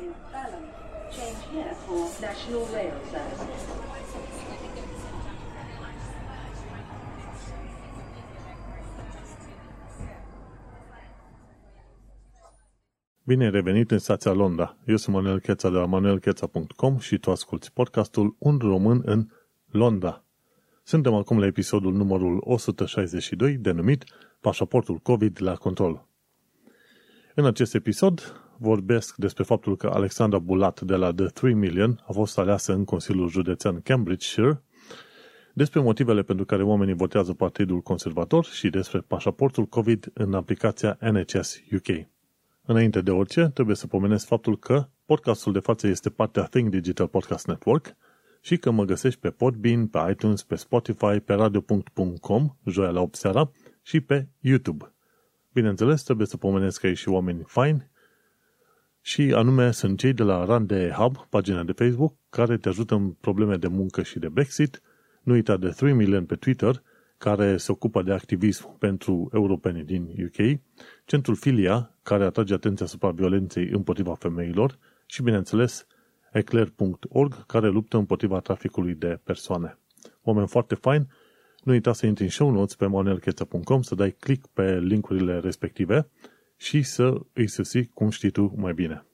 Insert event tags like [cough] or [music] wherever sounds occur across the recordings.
in Balham. Change here for National Rail Services. Bine ai revenit în stația Londra. Eu sunt Manuel Cheța de la manuelcheța.com și tu asculti podcastul Un român în Londra. Suntem acum la episodul numărul 162, denumit Pașaportul COVID la control. În acest episod vorbesc despre faptul că Alexandra Bulat de la The 3 Million a fost aleasă în Consiliul Județean Cambridgeshire, despre motivele pentru care oamenii votează Partidul Conservator și despre pașaportul COVID în aplicația NHS UK. Înainte de orice, trebuie să pomenesc faptul că podcastul de față este partea Think Digital Podcast Network și că mă găsești pe Podbean, pe iTunes, pe Spotify, pe radio.com, joia la 8 seara și pe YouTube. Bineînțeles, trebuie să pomenesc că e și oameni faini și anume sunt cei de la Rande Hub, pagina de Facebook, care te ajută în probleme de muncă și de Brexit. Nu uita de 3 Million pe Twitter, care se ocupă de activism pentru europeni din UK, Centrul Filia, care atrage atenția asupra violenței împotriva femeilor și, bineînțeles, eclair.org, care luptă împotriva traficului de persoane. Oameni foarte fain, nu uita să intri în show notes pe manuelcheța.com, să dai click pe linkurile respective și să îi susții cum știi tu mai bine.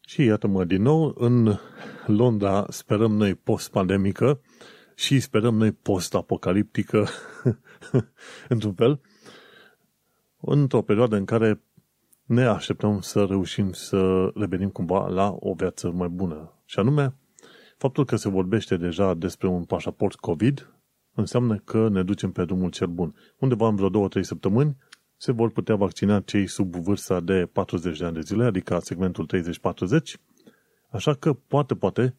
Și iată-mă din nou în Londra, sperăm noi post-pandemică și sperăm noi post-apocaliptică, [laughs] într-un fel, într-o perioadă în care ne așteptăm să reușim să revenim cumva la o viață mai bună. Și anume, faptul că se vorbește deja despre un pașaport COVID înseamnă că ne ducem pe drumul cel bun. Undeva în vreo 2-3 săptămâni se vor putea vaccina cei sub vârsta de 40 de ani de zile, adică segmentul 30-40, așa că poate, poate,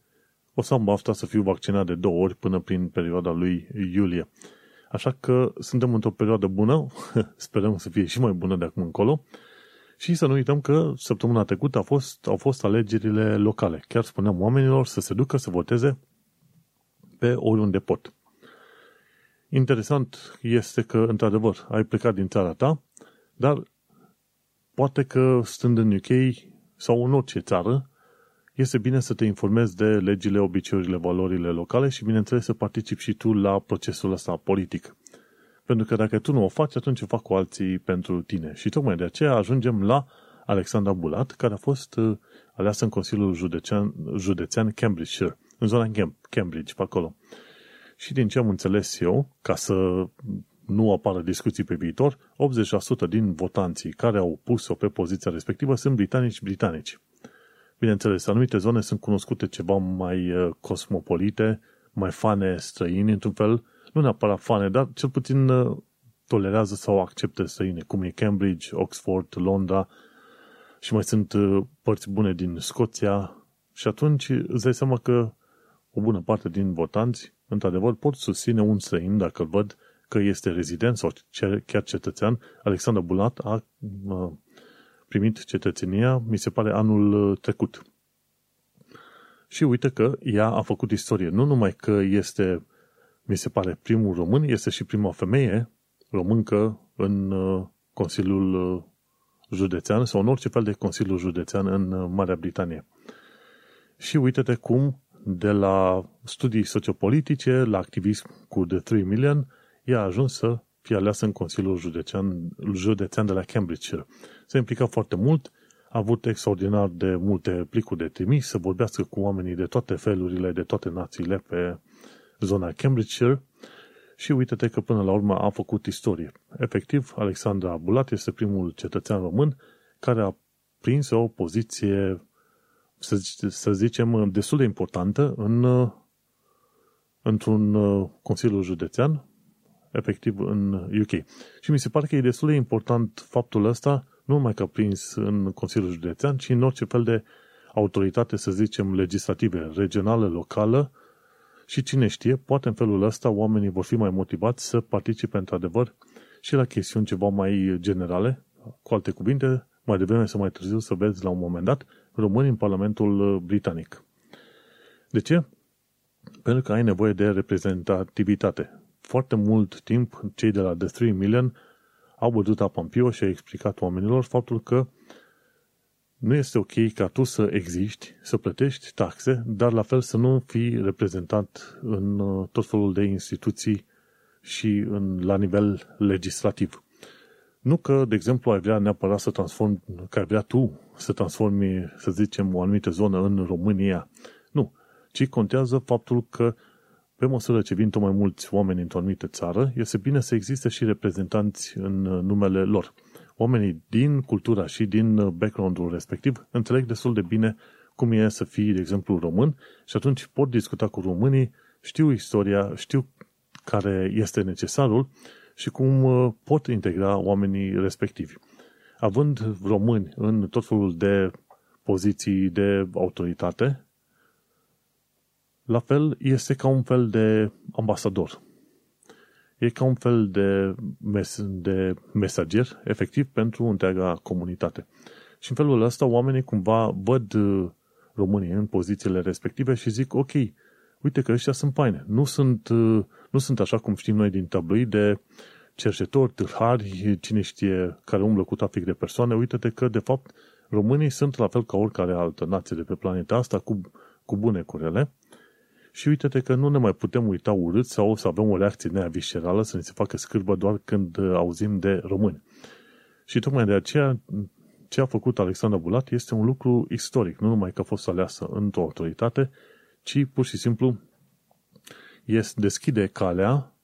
o să am bafta să fiu vaccinat de două ori până prin perioada lui iulie. Așa că suntem într-o perioadă bună, [laughs] sperăm să fie și mai bună de acum încolo, și să nu uităm că săptămâna trecută a fost, au fost alegerile locale. Chiar spuneam oamenilor să se ducă să voteze pe oriunde pot. Interesant este că, într-adevăr, ai plecat din țara ta, dar poate că stând în UK sau în orice țară, este bine să te informezi de legile, obiceiurile, valorile locale și, bineînțeles, să participi și tu la procesul ăsta politic. Pentru că dacă tu nu o faci, atunci o fac cu alții pentru tine. Și tocmai de aceea ajungem la Alexandra Bulat, care a fost uh, aleasă în Consiliul Județean, Județean Cambridgeshire, în zona Cambridge, pe acolo. Și din ce am înțeles eu, ca să nu apară discuții pe viitor, 80% din votanții care au pus-o pe poziția respectivă sunt britanici-britanici. Bineînțeles, anumite zone sunt cunoscute ceva mai uh, cosmopolite, mai fane străini, într-un fel, nu neapărat fane, dar cel puțin uh, tolerează sau acceptă străine, cum e Cambridge, Oxford, Londra și mai sunt uh, părți bune din Scoția și atunci îți dai seama că o bună parte din votanți, într-adevăr, pot susține un străin dacă îl văd că este rezident sau chiar cetățean. Alexandru Bulat a primit cetățenia, mi se pare, anul trecut. Și uite că ea a făcut istorie. Nu numai că este mi se pare, primul român, este și prima femeie româncă în uh, Consiliul uh, Județean sau în orice fel de Consiliu Județean în uh, Marea Britanie. Și uite-te cum, de la studii sociopolitice, la activism cu The 3 Million, ea a ajuns să fie aleasă în Consiliul Județean, Județean de la Cambridgeshire. Se implica foarte mult, a avut extraordinar de multe plicuri de trimis, să vorbească cu oamenii de toate felurile, de toate națiile pe zona Cambridgeshire și uite-te că până la urmă a făcut istorie. Efectiv, Alexandra Bulat este primul cetățean român care a prins o poziție, să, zice, să zicem, destul de importantă în, într-un Consiliu Județean, efectiv în UK. Și mi se pare că e destul de important faptul ăsta, nu numai că a prins în Consiliul Județean, ci în orice fel de autoritate, să zicem, legislative, regională, locală, și cine știe, poate în felul ăsta oamenii vor fi mai motivați să participe într-adevăr și la chestiuni ceva mai generale, cu alte cuvinte, mai devreme sau mai târziu să vezi la un moment dat români în Parlamentul Britanic. De ce? Pentru că ai nevoie de reprezentativitate. Foarte mult timp, cei de la The 3 Million au bătut apa în piu și au explicat oamenilor faptul că nu este ok ca tu să existi, să plătești taxe, dar la fel să nu fii reprezentat în uh, tot felul de instituții și în, la nivel legislativ. Nu că, de exemplu, ai vrea neapărat să transformi, că ai vrea tu să transformi, să zicem, o anumită zonă în România. Nu. Ci contează faptul că pe măsură ce vin tot mai mulți oameni într-o anumită țară, este bine să existe și reprezentanți în numele lor. Oamenii din cultura și din background-ul respectiv înțeleg destul de bine cum e să fii, de exemplu, român și atunci pot discuta cu românii, știu istoria, știu care este necesarul și cum uh, pot integra oamenii respectivi. Având români în tot felul de poziții de autoritate, la fel este ca un fel de ambasador. E ca un fel de, mes- de mesager, efectiv, pentru întreaga comunitate. Și în felul ăsta oamenii cumva văd uh, românii în pozițiile respective și zic, ok, uite că ăștia sunt faine. Nu sunt, uh, nu sunt așa cum știm noi din tabloid de cercetori, tâlhari, cine știe, care umblă cu trafic de persoane. Uite-te că, de fapt, românii sunt la fel ca oricare altă nație de pe planeta asta, cu, cu bune curele. Și uite-te că nu ne mai putem uita urât sau să avem o reacție neaviscerală, să ne se facă scârbă doar când uh, auzim de români. Și tocmai de aceea ce a făcut Alexandra Bulat este un lucru istoric, nu numai că a fost aleasă într-o autoritate, ci pur și simplu este deschide calea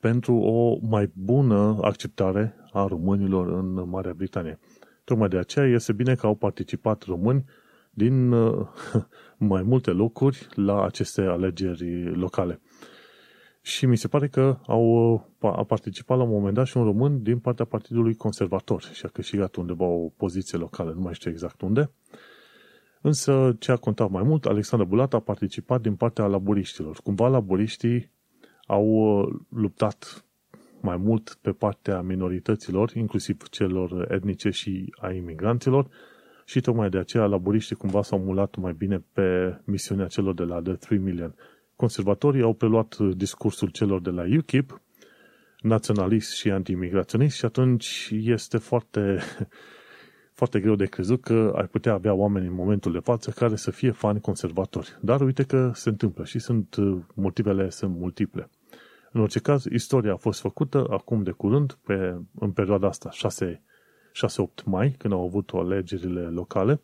pentru o mai bună acceptare a românilor în Marea Britanie. Tocmai de aceea este bine că au participat români din uh, [laughs] mai multe locuri la aceste alegeri locale. Și mi se pare că au, a participat la un moment dat și un român din partea Partidului Conservator și a câștigat undeva o poziție locală, nu mai știu exact unde. Însă ce a contat mai mult, Alexandru Bulat a participat din partea laburiștilor. Cumva laburiștii au uh, luptat mai mult pe partea minorităților, inclusiv celor etnice și a imigranților, și tocmai de aceea laburiștii cumva s-au mulat mai bine pe misiunea celor de la The 3 Million. Conservatorii au preluat discursul celor de la UKIP, naționalist și anti-imigraționist și atunci este foarte, foarte greu de crezut că ai putea avea oameni în momentul de față care să fie fani conservatori. Dar uite că se întâmplă și sunt motivele sunt multiple. În orice caz, istoria a fost făcută acum de curând, pe, în perioada asta, 6 6-8 mai, când au avut alegerile locale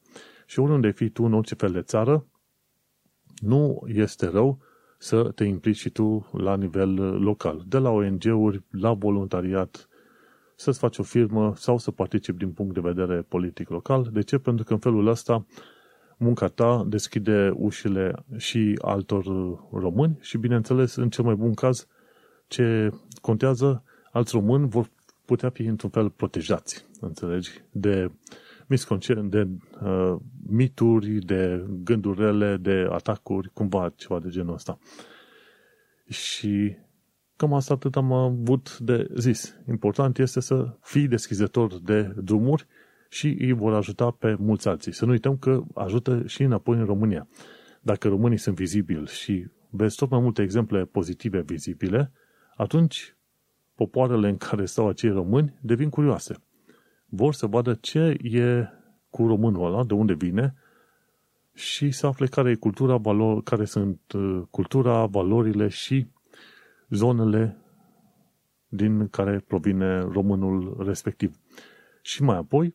și oriunde fii tu în orice fel de țară, nu este rău să te implici și tu la nivel local, de la ONG-uri, la voluntariat, să-ți faci o firmă sau să participi din punct de vedere politic local. De ce? Pentru că în felul ăsta munca ta deschide ușile și altor români și, bineînțeles, în cel mai bun caz, ce contează, alți români vor putea fi într-un fel protejați, înțelegi, de misconcepții, de uh, mituri, de gânduri rele, de atacuri, cumva ceva de genul ăsta. Și cam asta atât am avut de zis. Important este să fii deschizător de drumuri și îi vor ajuta pe mulți alții. Să nu uităm că ajută și înapoi în România. Dacă românii sunt vizibili și vezi tot mai multe exemple pozitive vizibile, atunci popoarele în care stau acei români devin curioase. Vor să vadă ce e cu românul ăla, de unde vine și să afle care e cultura, valor, care sunt uh, cultura, valorile și zonele din care provine românul respectiv. Și mai apoi,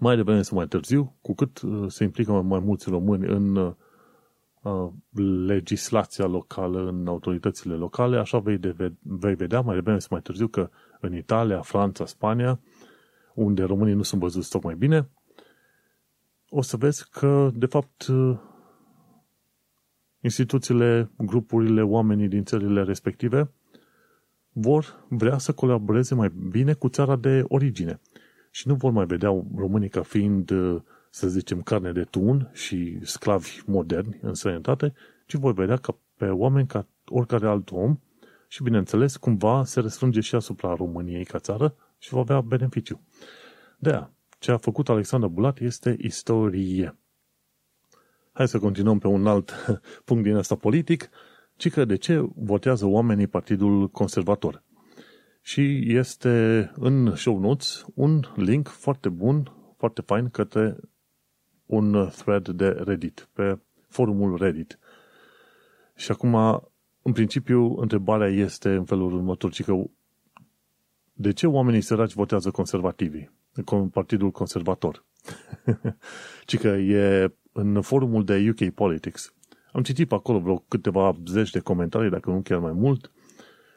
mai devreme sau mai târziu, cu cât uh, se implică mai mulți români în uh, Uh, legislația locală în autoritățile locale, așa vei, de, vei vedea mai devreme sau mai târziu că în Italia, Franța, Spania, unde românii nu sunt văzuți tocmai bine, o să vezi că, de fapt, uh, instituțiile, grupurile, oamenii din țările respective vor vrea să colaboreze mai bine cu țara de origine și nu vor mai vedea românii ca fiind uh, să zicem, carne de tun și sclavi moderni în sănătate, ci voi vedea ca pe oameni ca oricare alt om și, bineînțeles, cumva se răsfrânge și asupra României ca țară și va avea beneficiu. De aia, ce a făcut Alexandru Bulat este istorie. Hai să continuăm pe un alt [laughs] punct din asta politic, ci că de ce votează oamenii Partidul Conservator. Și este în show notes un link foarte bun foarte fain către un thread de Reddit, pe forumul Reddit. Și acum, în principiu, întrebarea este în felul următor, ci că de ce oamenii săraci votează conservativii? Partidul conservator. [laughs] ci că e în forumul de UK Politics. Am citit pe acolo vreo câteva zeci de comentarii, dacă nu chiar mai mult.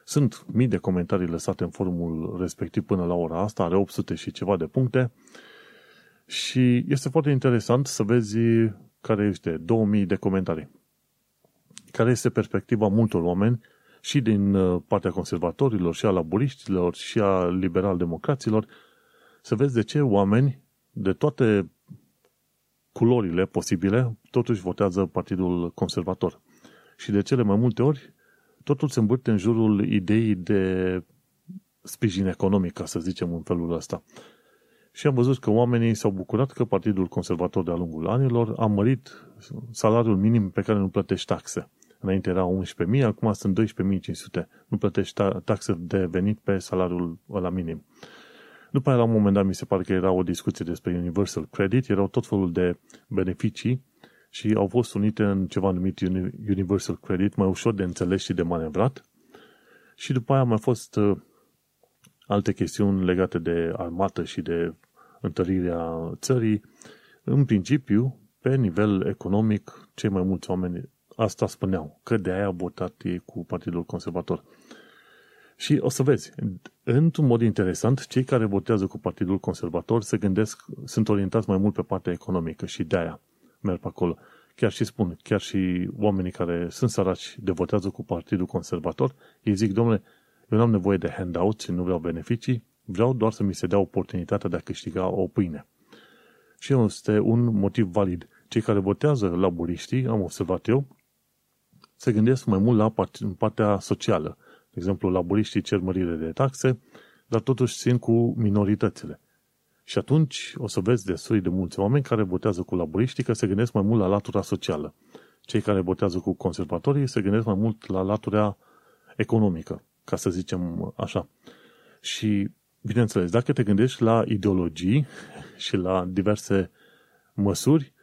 Sunt mii de comentarii lăsate în forumul respectiv până la ora asta, are 800 și ceva de puncte. Și este foarte interesant să vezi care este 2000 de comentarii. Care este perspectiva multor oameni și din uh, partea conservatorilor, și a laburiștilor, și a liberal-democraților, să vezi de ce oameni de toate culorile posibile totuși votează Partidul Conservator. Și de cele mai multe ori, totul se îmbârte în jurul ideii de sprijin economic, ca să zicem în felul ăsta. Și am văzut că oamenii s-au bucurat că Partidul Conservator de-a lungul anilor a mărit salariul minim pe care nu plătești taxe. Înainte era 11.000, acum sunt 12.500. Nu plătești taxe de venit pe salariul ăla minim. După aia, la un moment dat, mi se pare că era o discuție despre Universal Credit, erau tot felul de beneficii și au fost unite în ceva numit Universal Credit, mai ușor de înțeles și de manevrat. Și după aia au mai fost uh, alte chestiuni legate de armată și de întărirea țării. În principiu, pe nivel economic, cei mai mulți oameni asta spuneau, că de aia a votat ei cu Partidul Conservator. Și o să vezi, într-un mod interesant, cei care votează cu Partidul Conservator se gândesc, sunt orientați mai mult pe partea economică și de aia merg pe acolo. Chiar și spun, chiar și oamenii care sunt săraci de votează cu Partidul Conservator, ei zic, domnule, eu nu am nevoie de handouts, nu vreau beneficii, vreau doar să mi se dea oportunitatea de a câștiga o pâine. Și este un motiv valid. Cei care votează laburiștii, am observat eu, se gândesc mai mult la partea socială. De exemplu, laburiștii cer mărire de taxe, dar totuși țin cu minoritățile. Și atunci o să vezi destui de mulți oameni care votează cu laburiștii că se gândesc mai mult la latura socială. Cei care votează cu conservatorii se gândesc mai mult la latura economică, ca să zicem așa. Și, bineînțeles, dacă te gândești la ideologii și la diverse măsuri,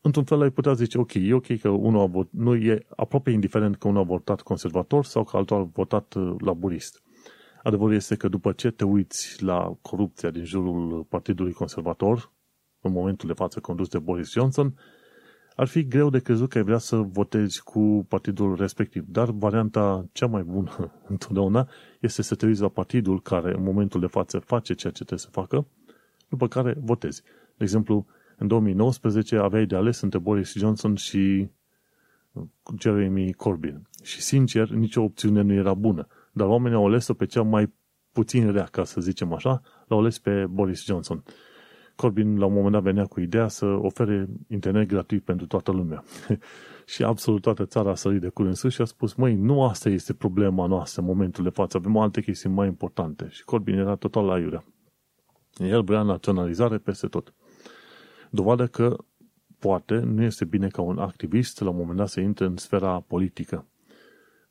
într-un fel ai putea zice, ok, e ok că unul a votat, nu e aproape indiferent că unul a votat conservator sau că altul a votat uh, laburist. Adevărul este că după ce te uiți la corupția din jurul Partidului Conservator, în momentul de față condus de Boris Johnson, ar fi greu de crezut că ai vrea să votezi cu partidul respectiv. Dar varianta cea mai bună [laughs] întotdeauna este să te uiți la partidul care în momentul de față face ceea ce trebuie să facă, după care votezi. De exemplu, în 2019 aveai de ales între Boris Johnson și Jeremy Corbyn. Și sincer, nicio opțiune nu era bună. Dar oamenii au ales-o pe cea mai puțin rea, ca să zicem așa, l-au ales pe Boris Johnson. Corbyn la un moment dat venea cu ideea să ofere internet gratuit pentru toată lumea. [laughs] și absolut toată țara a sărit de cur în sus și a spus, măi, nu asta este problema noastră în momentul de față, avem alte chestiuni mai importante. Și Corbyn era total la iurea. El vrea naționalizare peste tot. Dovadă că poate nu este bine ca un activist la un moment dat să intre în sfera politică.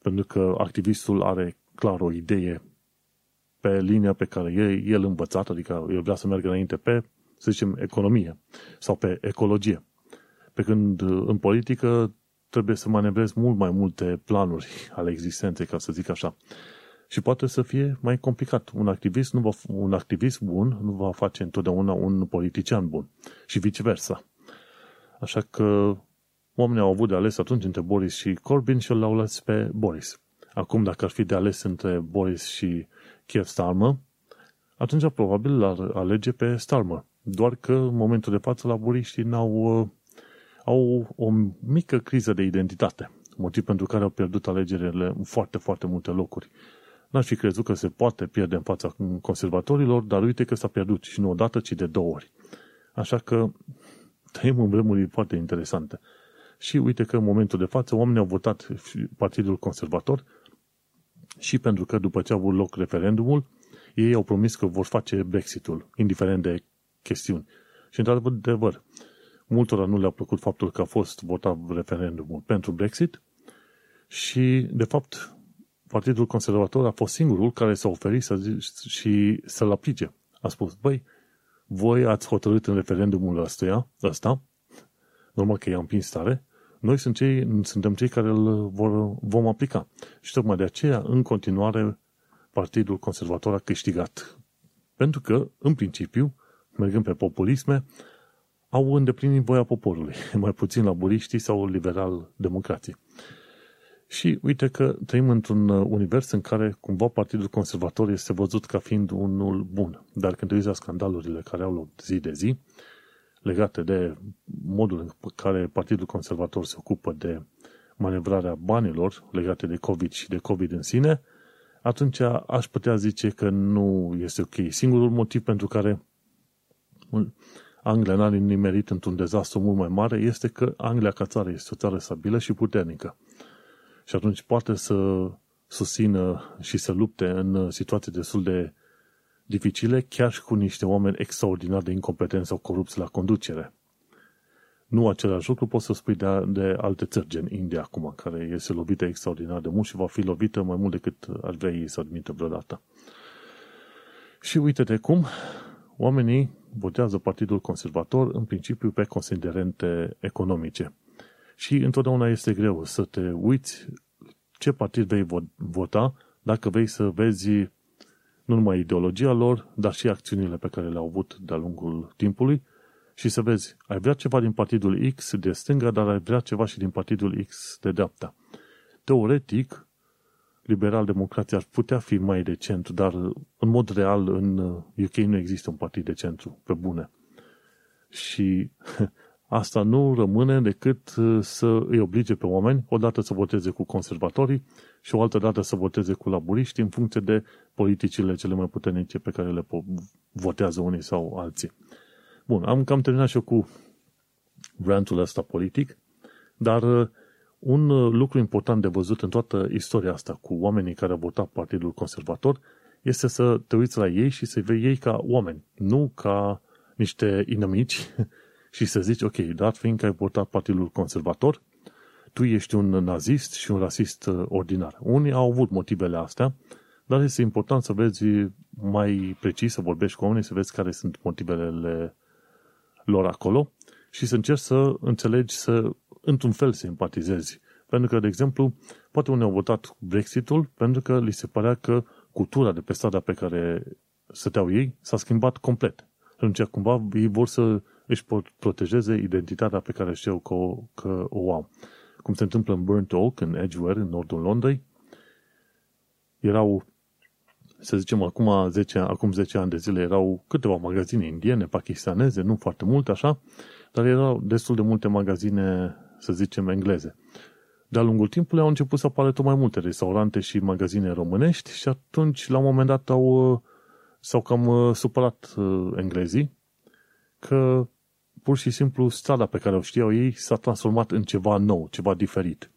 Pentru că activistul are clar o idee pe linia pe care e el învățat, adică el vrea să meargă înainte pe, să zicem, economie sau pe ecologie. Pe când în politică trebuie să manevrezi mult mai multe planuri ale existenței, ca să zic așa. Și poate să fie mai complicat. Un activist, nu va, un activist bun nu va face întotdeauna un politician bun. Și viceversa. Așa că oamenii au avut de ales atunci între Boris și Corbyn și l-au ales pe Boris. Acum, dacă ar fi de ales între Boris și Keir Starmer, atunci probabil l-ar alege pe Starmer. Doar că în momentul de față laburiștii n-au, uh, au o mică criză de identitate. Motiv pentru care au pierdut alegerile în foarte, foarte multe locuri. N-aș fi crezut că se poate pierde în fața conservatorilor, dar uite că s-a pierdut și nu o dată, ci de două ori. Așa că trăim în vremuri foarte interesante. Și uite că în momentul de față oamenii au votat Partidul Conservator și pentru că după ce a avut loc referendumul, ei au promis că vor face Brexitul, indiferent de chestiuni. Și într-adevăr, multora nu le-a plăcut faptul că a fost votat referendumul pentru Brexit și, de fapt, Partidul Conservator a fost singurul care s-a oferit să zi, și să-l aplice. A spus, băi, voi ați hotărât în referendumul ăsta, ăsta normal că i-am împins tare, noi sunt cei, suntem cei care îl vor, vom aplica. Și tocmai de aceea, în continuare, Partidul Conservator a câștigat. Pentru că, în principiu, mergând pe populisme, au îndeplinit voia poporului, [laughs] mai puțin laburiștii sau liberal-democrații. Și uite că trăim într-un univers în care cumva Partidul Conservator este văzut ca fiind unul bun. Dar când te uiți la scandalurile care au loc zi de zi, legate de modul în care Partidul Conservator se ocupă de manevrarea banilor legate de COVID și de COVID în sine, atunci aș putea zice că nu este ok. Singurul motiv pentru care Anglia n-a nimerit într-un dezastru mult mai mare este că Anglia ca țară este o țară stabilă și puternică. Și atunci poate să susțină și să lupte în situații destul de dificile, chiar și cu niște oameni extraordinar de incompetenți sau corupți la conducere. Nu același lucru poți să spui de, de alte țări, gen India acum, care este lovită extraordinar de mult și va fi lovită mai mult decât ar vrea ei să admită vreodată. Și uite-te cum oamenii votează Partidul Conservator în principiu pe considerente economice. Și întotdeauna este greu să te uiți ce partid vei vota dacă vei să vezi nu numai ideologia lor, dar și acțiunile pe care le-au avut de-a lungul timpului și să vezi, ai vrea ceva din partidul X de stânga, dar ai vrea ceva și din partidul X de dreapta. Teoretic, liberal-democrația ar putea fi mai de centru, dar în mod real în UK nu există un partid de centru, pe bune. Și [laughs] asta nu rămâne decât să îi oblige pe oameni odată să voteze cu conservatorii și o altă dată să voteze cu laburiști în funcție de politicile cele mai puternice pe care le votează unii sau alții. Bun, am cam terminat și eu cu rantul ăsta politic, dar uh, un uh, lucru important de văzut în toată istoria asta cu oamenii care au votat Partidul Conservator este să te uiți la ei și să-i vei ei ca oameni, nu ca niște inamici [laughs] și să zici, ok, dat fiindcă ai votat Partidul Conservator, tu ești un nazist și un rasist uh, ordinar. Unii au avut motivele astea, dar este important să vezi mai precis, să vorbești cu oamenii, să vezi care sunt motivele lor acolo și să încerci să înțelegi, să într-un fel să empatizezi. Pentru că, de exemplu, poate unii au votat Brexitul pentru că li se părea că cultura de pe strada pe care stăteau ei s-a schimbat complet. Atunci, cumva, ei vor să își protejeze identitatea pe care știu că o, că o au. Cum se întâmplă în Burnt Oak, în Edgware, în nordul Londrei, erau să zicem, acum 10, acum 10 ani de zile erau câteva magazine indiene, pakistaneze, nu foarte multe așa, dar erau destul de multe magazine, să zicem, engleze. De-a lungul timpului au început să apară tot mai multe restaurante și magazine românești și atunci, la un moment dat, au, s-au cam uh, supărat uh, englezii că pur și simplu strada pe care o știau ei s-a transformat în ceva nou, ceva diferit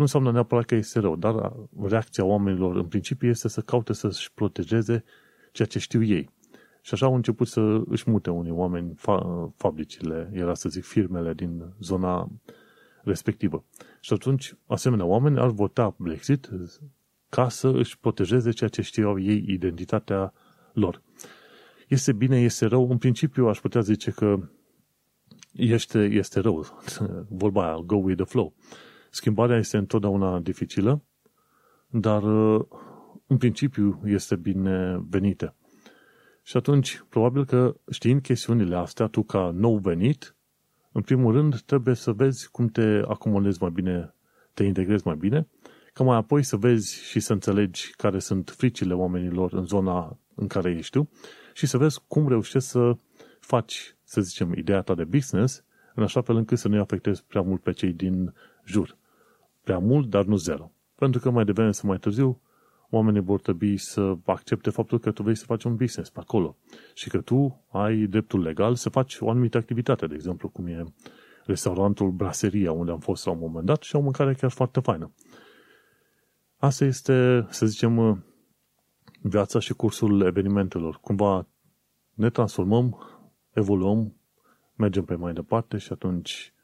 nu înseamnă neapărat că este rău, dar reacția oamenilor în principiu este să caute să-și protejeze ceea ce știu ei. Și așa au început să își mute unii oameni fa- fabricile, era să zic firmele din zona respectivă. Și atunci, asemenea oameni ar vota Brexit ca să își protejeze ceea ce știau ei, identitatea lor. Este bine, este rău. În principiu aș putea zice că este, este rău. [laughs] Vorba aia, go with the flow. Schimbarea este întotdeauna dificilă, dar în principiu este bine venită. Și atunci, probabil că știind chestiunile astea, tu ca nou venit, în primul rând trebuie să vezi cum te acomodezi mai bine, te integrezi mai bine, ca mai apoi să vezi și să înțelegi care sunt fricile oamenilor în zona în care ești tu și să vezi cum reușești să faci, să zicem, ideea ta de business în așa fel încât să nu-i afectezi prea mult pe cei din jur prea mult, dar nu zero. Pentru că mai devreme sau mai târziu, oamenii vor trebui să accepte faptul că tu vrei să faci un business pe acolo și că tu ai dreptul legal să faci o anumită activitate, de exemplu, cum e restaurantul Braseria, unde am fost la un moment dat și o mâncare chiar foarte faină. Asta este, să zicem, viața și cursul evenimentelor. Cumva ne transformăm, evoluăm, mergem pe mai departe și atunci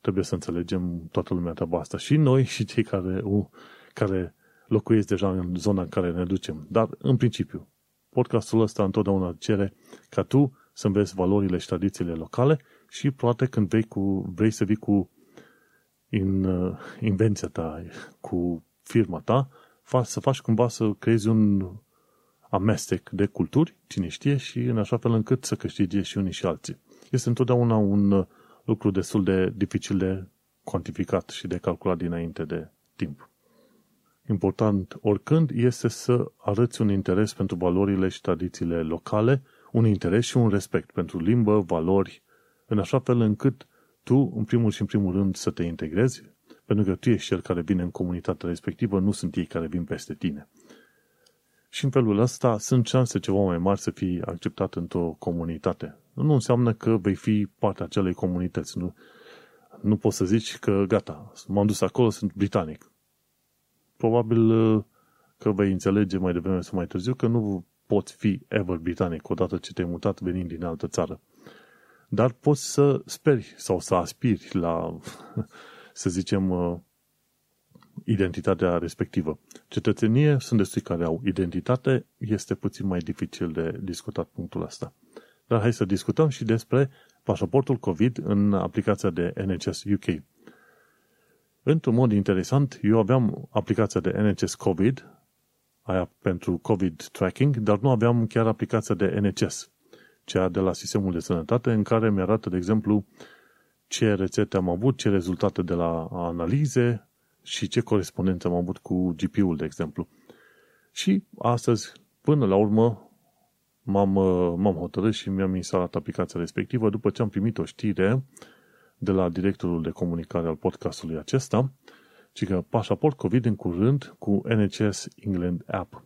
trebuie să înțelegem toată lumea treaba asta. Și noi și cei care, care locuiesc deja în zona în care ne ducem. Dar, în principiu, podcastul ăsta întotdeauna cere ca tu să înveți valorile și tradițiile locale și poate când vrei, cu, vrei să vii cu in, uh, invenția ta, cu firma ta, fa, să faci cumva să creezi un amestec de culturi, cine știe, și în așa fel încât să câștige și unii și alții. Este întotdeauna un uh, lucru destul de dificil de cuantificat și de calculat dinainte de timp. Important oricând este să arăți un interes pentru valorile și tradițiile locale, un interes și un respect pentru limbă, valori, în așa fel încât tu, în primul și în primul rând, să te integrezi, pentru că tu ești cel care vine în comunitatea respectivă, nu sunt ei care vin peste tine. Și în felul ăsta sunt șanse ceva mai mari să fii acceptat într-o comunitate. Nu înseamnă că vei fi partea acelei comunități. Nu, nu poți să zici că gata, m-am dus acolo, sunt britanic. Probabil uh, că vei înțelege mai devreme sau mai târziu că nu poți fi ever britanic odată ce te-ai mutat venind din altă țară. Dar poți să speri sau să aspiri la, [laughs] să zicem, uh, identitatea respectivă. Cetățenie sunt destui care au identitate, este puțin mai dificil de discutat punctul ăsta. Dar hai să discutăm și despre pașaportul COVID în aplicația de NHS UK. Într-un mod interesant, eu aveam aplicația de NHS COVID, aia pentru COVID tracking, dar nu aveam chiar aplicația de NHS, cea de la sistemul de sănătate, în care mi-arată, de exemplu, ce rețete am avut, ce rezultate de la analize și ce corespondență am avut cu GP-ul, de exemplu. Și astăzi, până la urmă, m-am, m-am hotărât și mi-am instalat aplicația respectivă după ce am primit o știre de la directorul de comunicare al podcastului acesta, ci că pașaport COVID în curând cu NHS England App.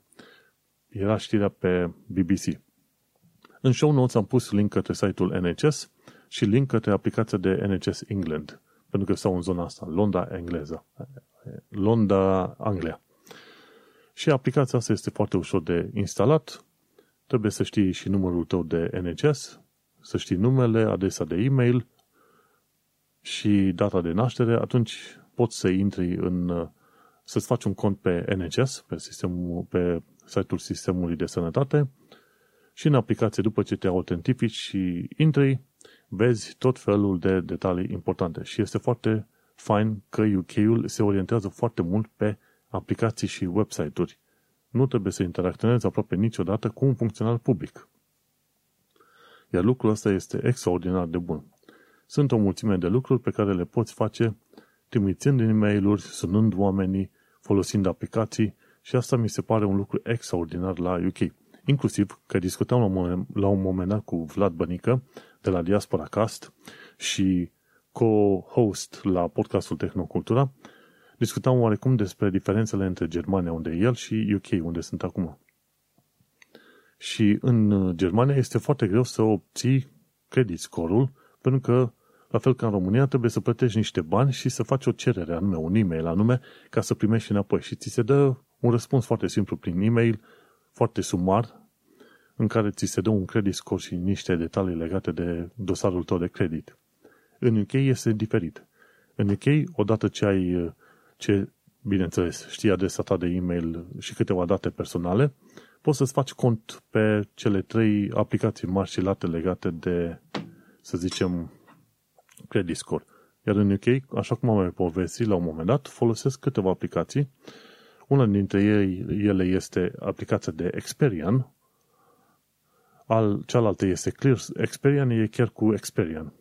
Era știrea pe BBC. În show notes am pus link către site-ul NHS și link către aplicația de NHS England, pentru că stau în zona asta, Londra engleză, Londra, Anglia. Și aplicația asta este foarte ușor de instalat, trebuie să știi și numărul tău de NHS, să știi numele, adresa de e-mail, și data de naștere, atunci poți să intri în, să-ți faci un cont pe NHS, pe, sistemul, pe site-ul sistemului de sănătate și în aplicație, după ce te autentifici și intri, vezi tot felul de detalii importante. Și este foarte fain că UK-ul se orientează foarte mult pe aplicații și website-uri. Nu trebuie să interacționezi aproape niciodată cu un funcționar public. Iar lucrul ăsta este extraordinar de bun. Sunt o mulțime de lucruri pe care le poți face trimițând e mail sunând oamenii, folosind aplicații și asta mi se pare un lucru extraordinar la UK. Inclusiv că discutam la un moment, la un moment dat cu Vlad Bănică de la Diaspora Cast și co-host la podcastul Tehnocultura, discutam oarecum despre diferențele între Germania, unde e el, și UK, unde sunt acum. Și în Germania este foarte greu să obții credit score-ul, pentru că la fel ca în România, trebuie să plătești niște bani și să faci o cerere anume, un e-mail anume, ca să primești înapoi. Și ți se dă un răspuns foarte simplu prin e-mail, foarte sumar, în care ți se dă un credit score și niște detalii legate de dosarul tău de credit. În UK este diferit. În UK, odată ce ai, ce, bineînțeles, știi adresa ta de e-mail și câteva date personale, poți să-ți faci cont pe cele trei aplicații mari și late legate de, să zicem, credit score. Iar în UK, așa cum am mai povestit la un moment dat, folosesc câteva aplicații. Una dintre ei, ele este aplicația de Experian, al, cealaltă este Clear. Experian e chiar cu Experian,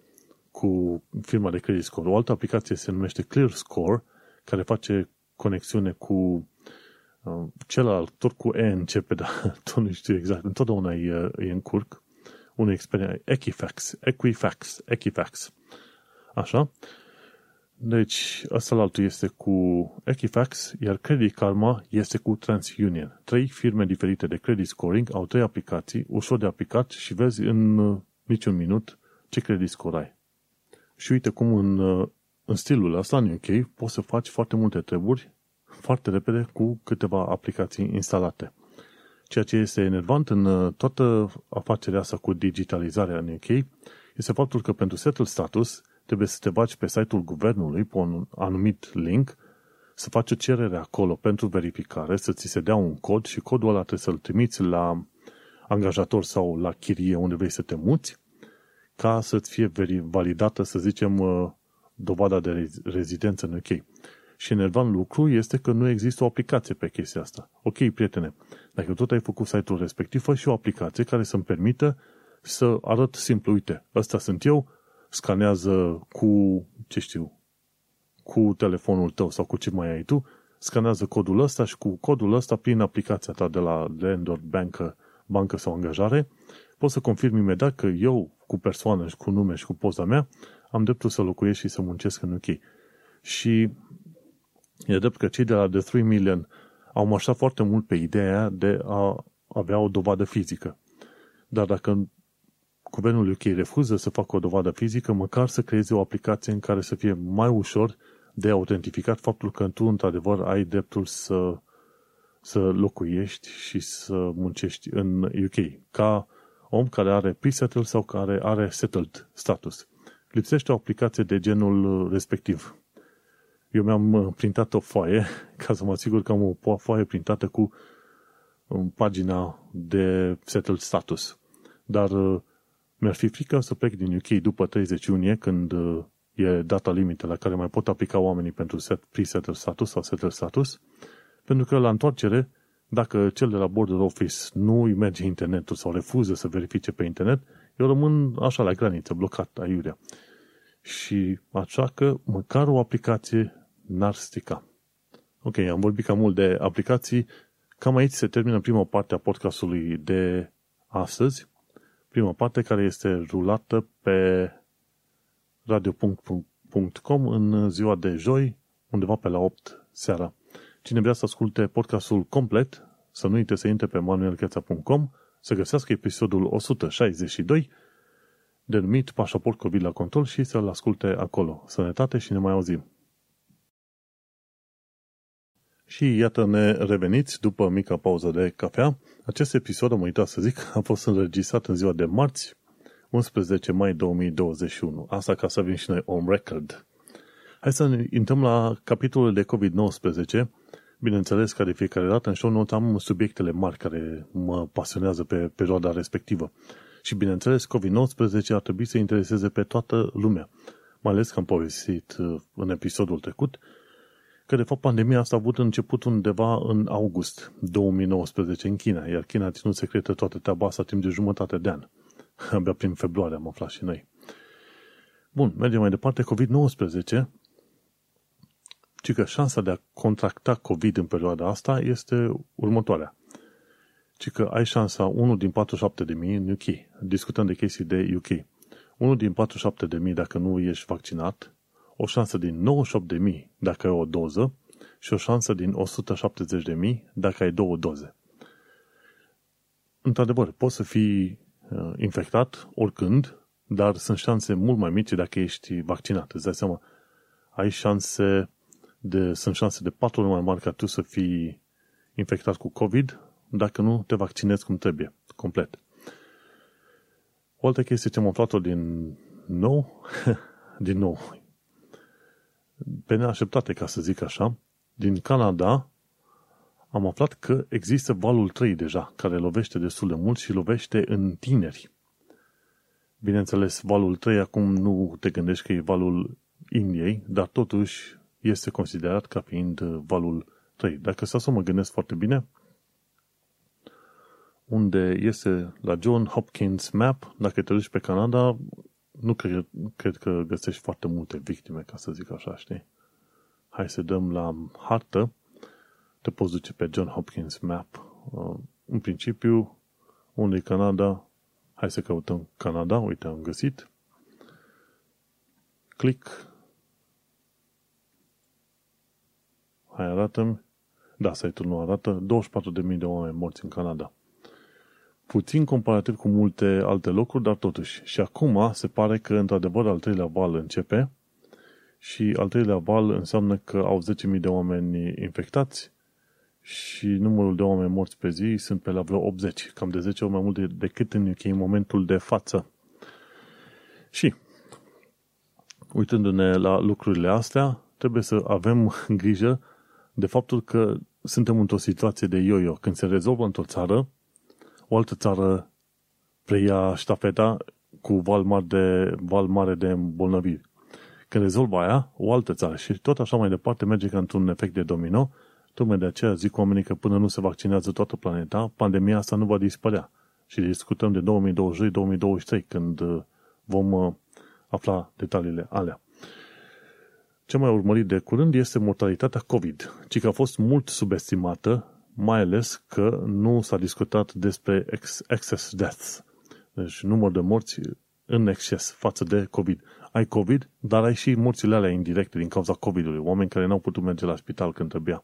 cu firma de credit score. O altă aplicație se numește Clear Score, care face conexiune cu uh, celălalt, tot cu E începe, [laughs] dar tot nu știu exact, întotdeauna e, e în curc, un Experian, Equifax, Equifax, Equifax. Așa? Deci, ăsta altul este cu Equifax, iar Credit Karma este cu TransUnion. Trei firme diferite de credit scoring au trei aplicații, ușor de aplicat și vezi în uh, niciun minut ce credit score ai. Și uite cum în, uh, în stilul ăsta, în UK, poți să faci foarte multe treburi foarte repede cu câteva aplicații instalate. Ceea ce este enervant în uh, toată afacerea asta cu digitalizarea în UK este faptul că pentru setul status trebuie să te bagi pe site-ul guvernului pe un anumit link, să faci o cerere acolo pentru verificare, să ți se dea un cod și codul ăla trebuie să-l trimiți la angajator sau la chirie unde vrei să te muți, ca să-ți fie validată, să zicem, uh, dovada de rezidență în UK. Și enervant lucru este că nu există o aplicație pe chestia asta. Ok, prietene, dacă tot ai făcut site-ul respectiv, fă și o aplicație care să-mi permită să arăt simplu, uite, ăsta sunt eu, scanează cu, ce știu, cu telefonul tău sau cu ce mai ai tu, scanează codul ăsta și cu codul ăsta, prin aplicația ta de la Landlord, bancă, bancă sau angajare, poți să confirmi imediat că eu, cu persoană și cu nume și cu poza mea, am dreptul să locuiesc și să muncesc în UK. Și e drept că cei de la The 3 Million au marșat foarte mult pe ideea de a avea o dovadă fizică. Dar dacă guvernul UK refuză să facă o dovadă fizică, măcar să creeze o aplicație în care să fie mai ușor de autentificat faptul că tu, într-adevăr, ai dreptul să, să locuiești și să muncești în UK, ca om care are pre-settled sau care are settled status. Lipsește o aplicație de genul respectiv. Eu mi-am printat o foaie [laughs] ca să mă asigur că am o foaie printată cu um, pagina de settled status. Dar uh, mi-ar fi frică să plec din UK după 30 iunie, când uh, e data limită la care mai pot aplica oamenii pentru set, pre-settled status sau settled status, pentru că la întoarcere, dacă cel de la Border Office nu îi merge internetul sau refuză să verifice pe internet, eu rămân așa la graniță, blocat, aiurea. Și așa că măcar o aplicație n-ar stica. Ok, am vorbit cam mult de aplicații. Cam aici se termină prima parte a podcastului de astăzi. Prima parte care este rulată pe radio.com în ziua de joi, undeva pe la 8 seara. Cine vrea să asculte podcastul complet, să nu uite să intre pe manuelcheța.com, să găsească episodul 162, denumit Pașaport COVID la control și să-l asculte acolo. Sănătate și ne mai auzim! Și iată ne reveniți după mica pauză de cafea. Acest episod, am uitat să zic, a fost înregistrat în ziua de marți, 11 mai 2021. Asta ca să avem și noi on record. Hai să ne intrăm la capitolul de COVID-19. Bineînțeles că de fiecare dată în show notes am subiectele mari care mă pasionează pe perioada respectivă. Și bineînțeles, COVID-19 ar trebui să intereseze pe toată lumea. Mai ales că am povestit uh, în episodul trecut că de fapt pandemia asta a avut început undeva în august 2019 în China, iar China a ținut secretă toată treaba asta timp de jumătate de an. [laughs] Abia prin februarie am aflat și noi. Bun, mergem mai departe. COVID-19, ci că șansa de a contracta COVID în perioada asta este următoarea. Ci că ai șansa 1 din 47 de mii în UK. Discutăm de chestii de UK. 1 din 47 de mii dacă nu ești vaccinat, o șansă din 98 de mii dacă ai o doză și o șansă din 170 de mii dacă ai două doze. Într-adevăr, poți să fii Uh, infectat oricând, dar sunt șanse mult mai mici dacă ești vaccinat. Îți dai seama, ai șanse de, sunt șanse de patru ori mai mari ca tu să fii infectat cu COVID dacă nu te vaccinezi cum trebuie, complet. O altă chestie ce am aflat-o din nou, [laughs] din nou, pe neașteptate, ca să zic așa, din Canada, am aflat că există valul 3 deja, care lovește destul de mult și lovește în tineri. Bineînțeles, valul 3 acum nu te gândești că e valul Indiei, dar totuși este considerat ca fiind valul 3. Dacă să mă gândesc foarte bine, unde este la John Hopkins Map, dacă te duci pe Canada, nu cred, cred că găsești foarte multe victime, ca să zic așa, știi? Hai să dăm la hartă te poți duce pe John Hopkins Map. Uh, în principiu, unde e Canada? Hai să căutăm Canada. Uite, am găsit. Click. Hai, arată Da, site-ul nu arată. 24.000 de oameni morți în Canada. Puțin comparativ cu multe alte locuri, dar totuși. Și acum se pare că, într-adevăr, al treilea val începe și al treilea val înseamnă că au 10.000 de oameni infectați și numărul de oameni morți pe zi sunt pe la vreo 80, cam de 10 ori mai mult decât în UK în momentul de față. Și, uitându-ne la lucrurile astea, trebuie să avem grijă de faptul că suntem într-o situație de yo-yo. Când se rezolvă într-o țară, o altă țară preia ștafeta cu val mare de, val mare de îmbolnăviri. Când rezolvă aia, o altă țară și tot așa mai departe merge ca într-un efect de domino. Tocmai de aceea zic oamenii că până nu se vaccinează toată planeta, pandemia asta nu va dispărea. Și discutăm de 2022-2023, când uh, vom uh, afla detaliile alea. Ce mai urmărit de curând este mortalitatea COVID, ci că a fost mult subestimată, mai ales că nu s-a discutat despre excess deaths, deci număr de morți în exces față de COVID. Ai COVID, dar ai și morțile alea indirecte din cauza COVID-ului, oameni care n-au putut merge la spital când trebuia.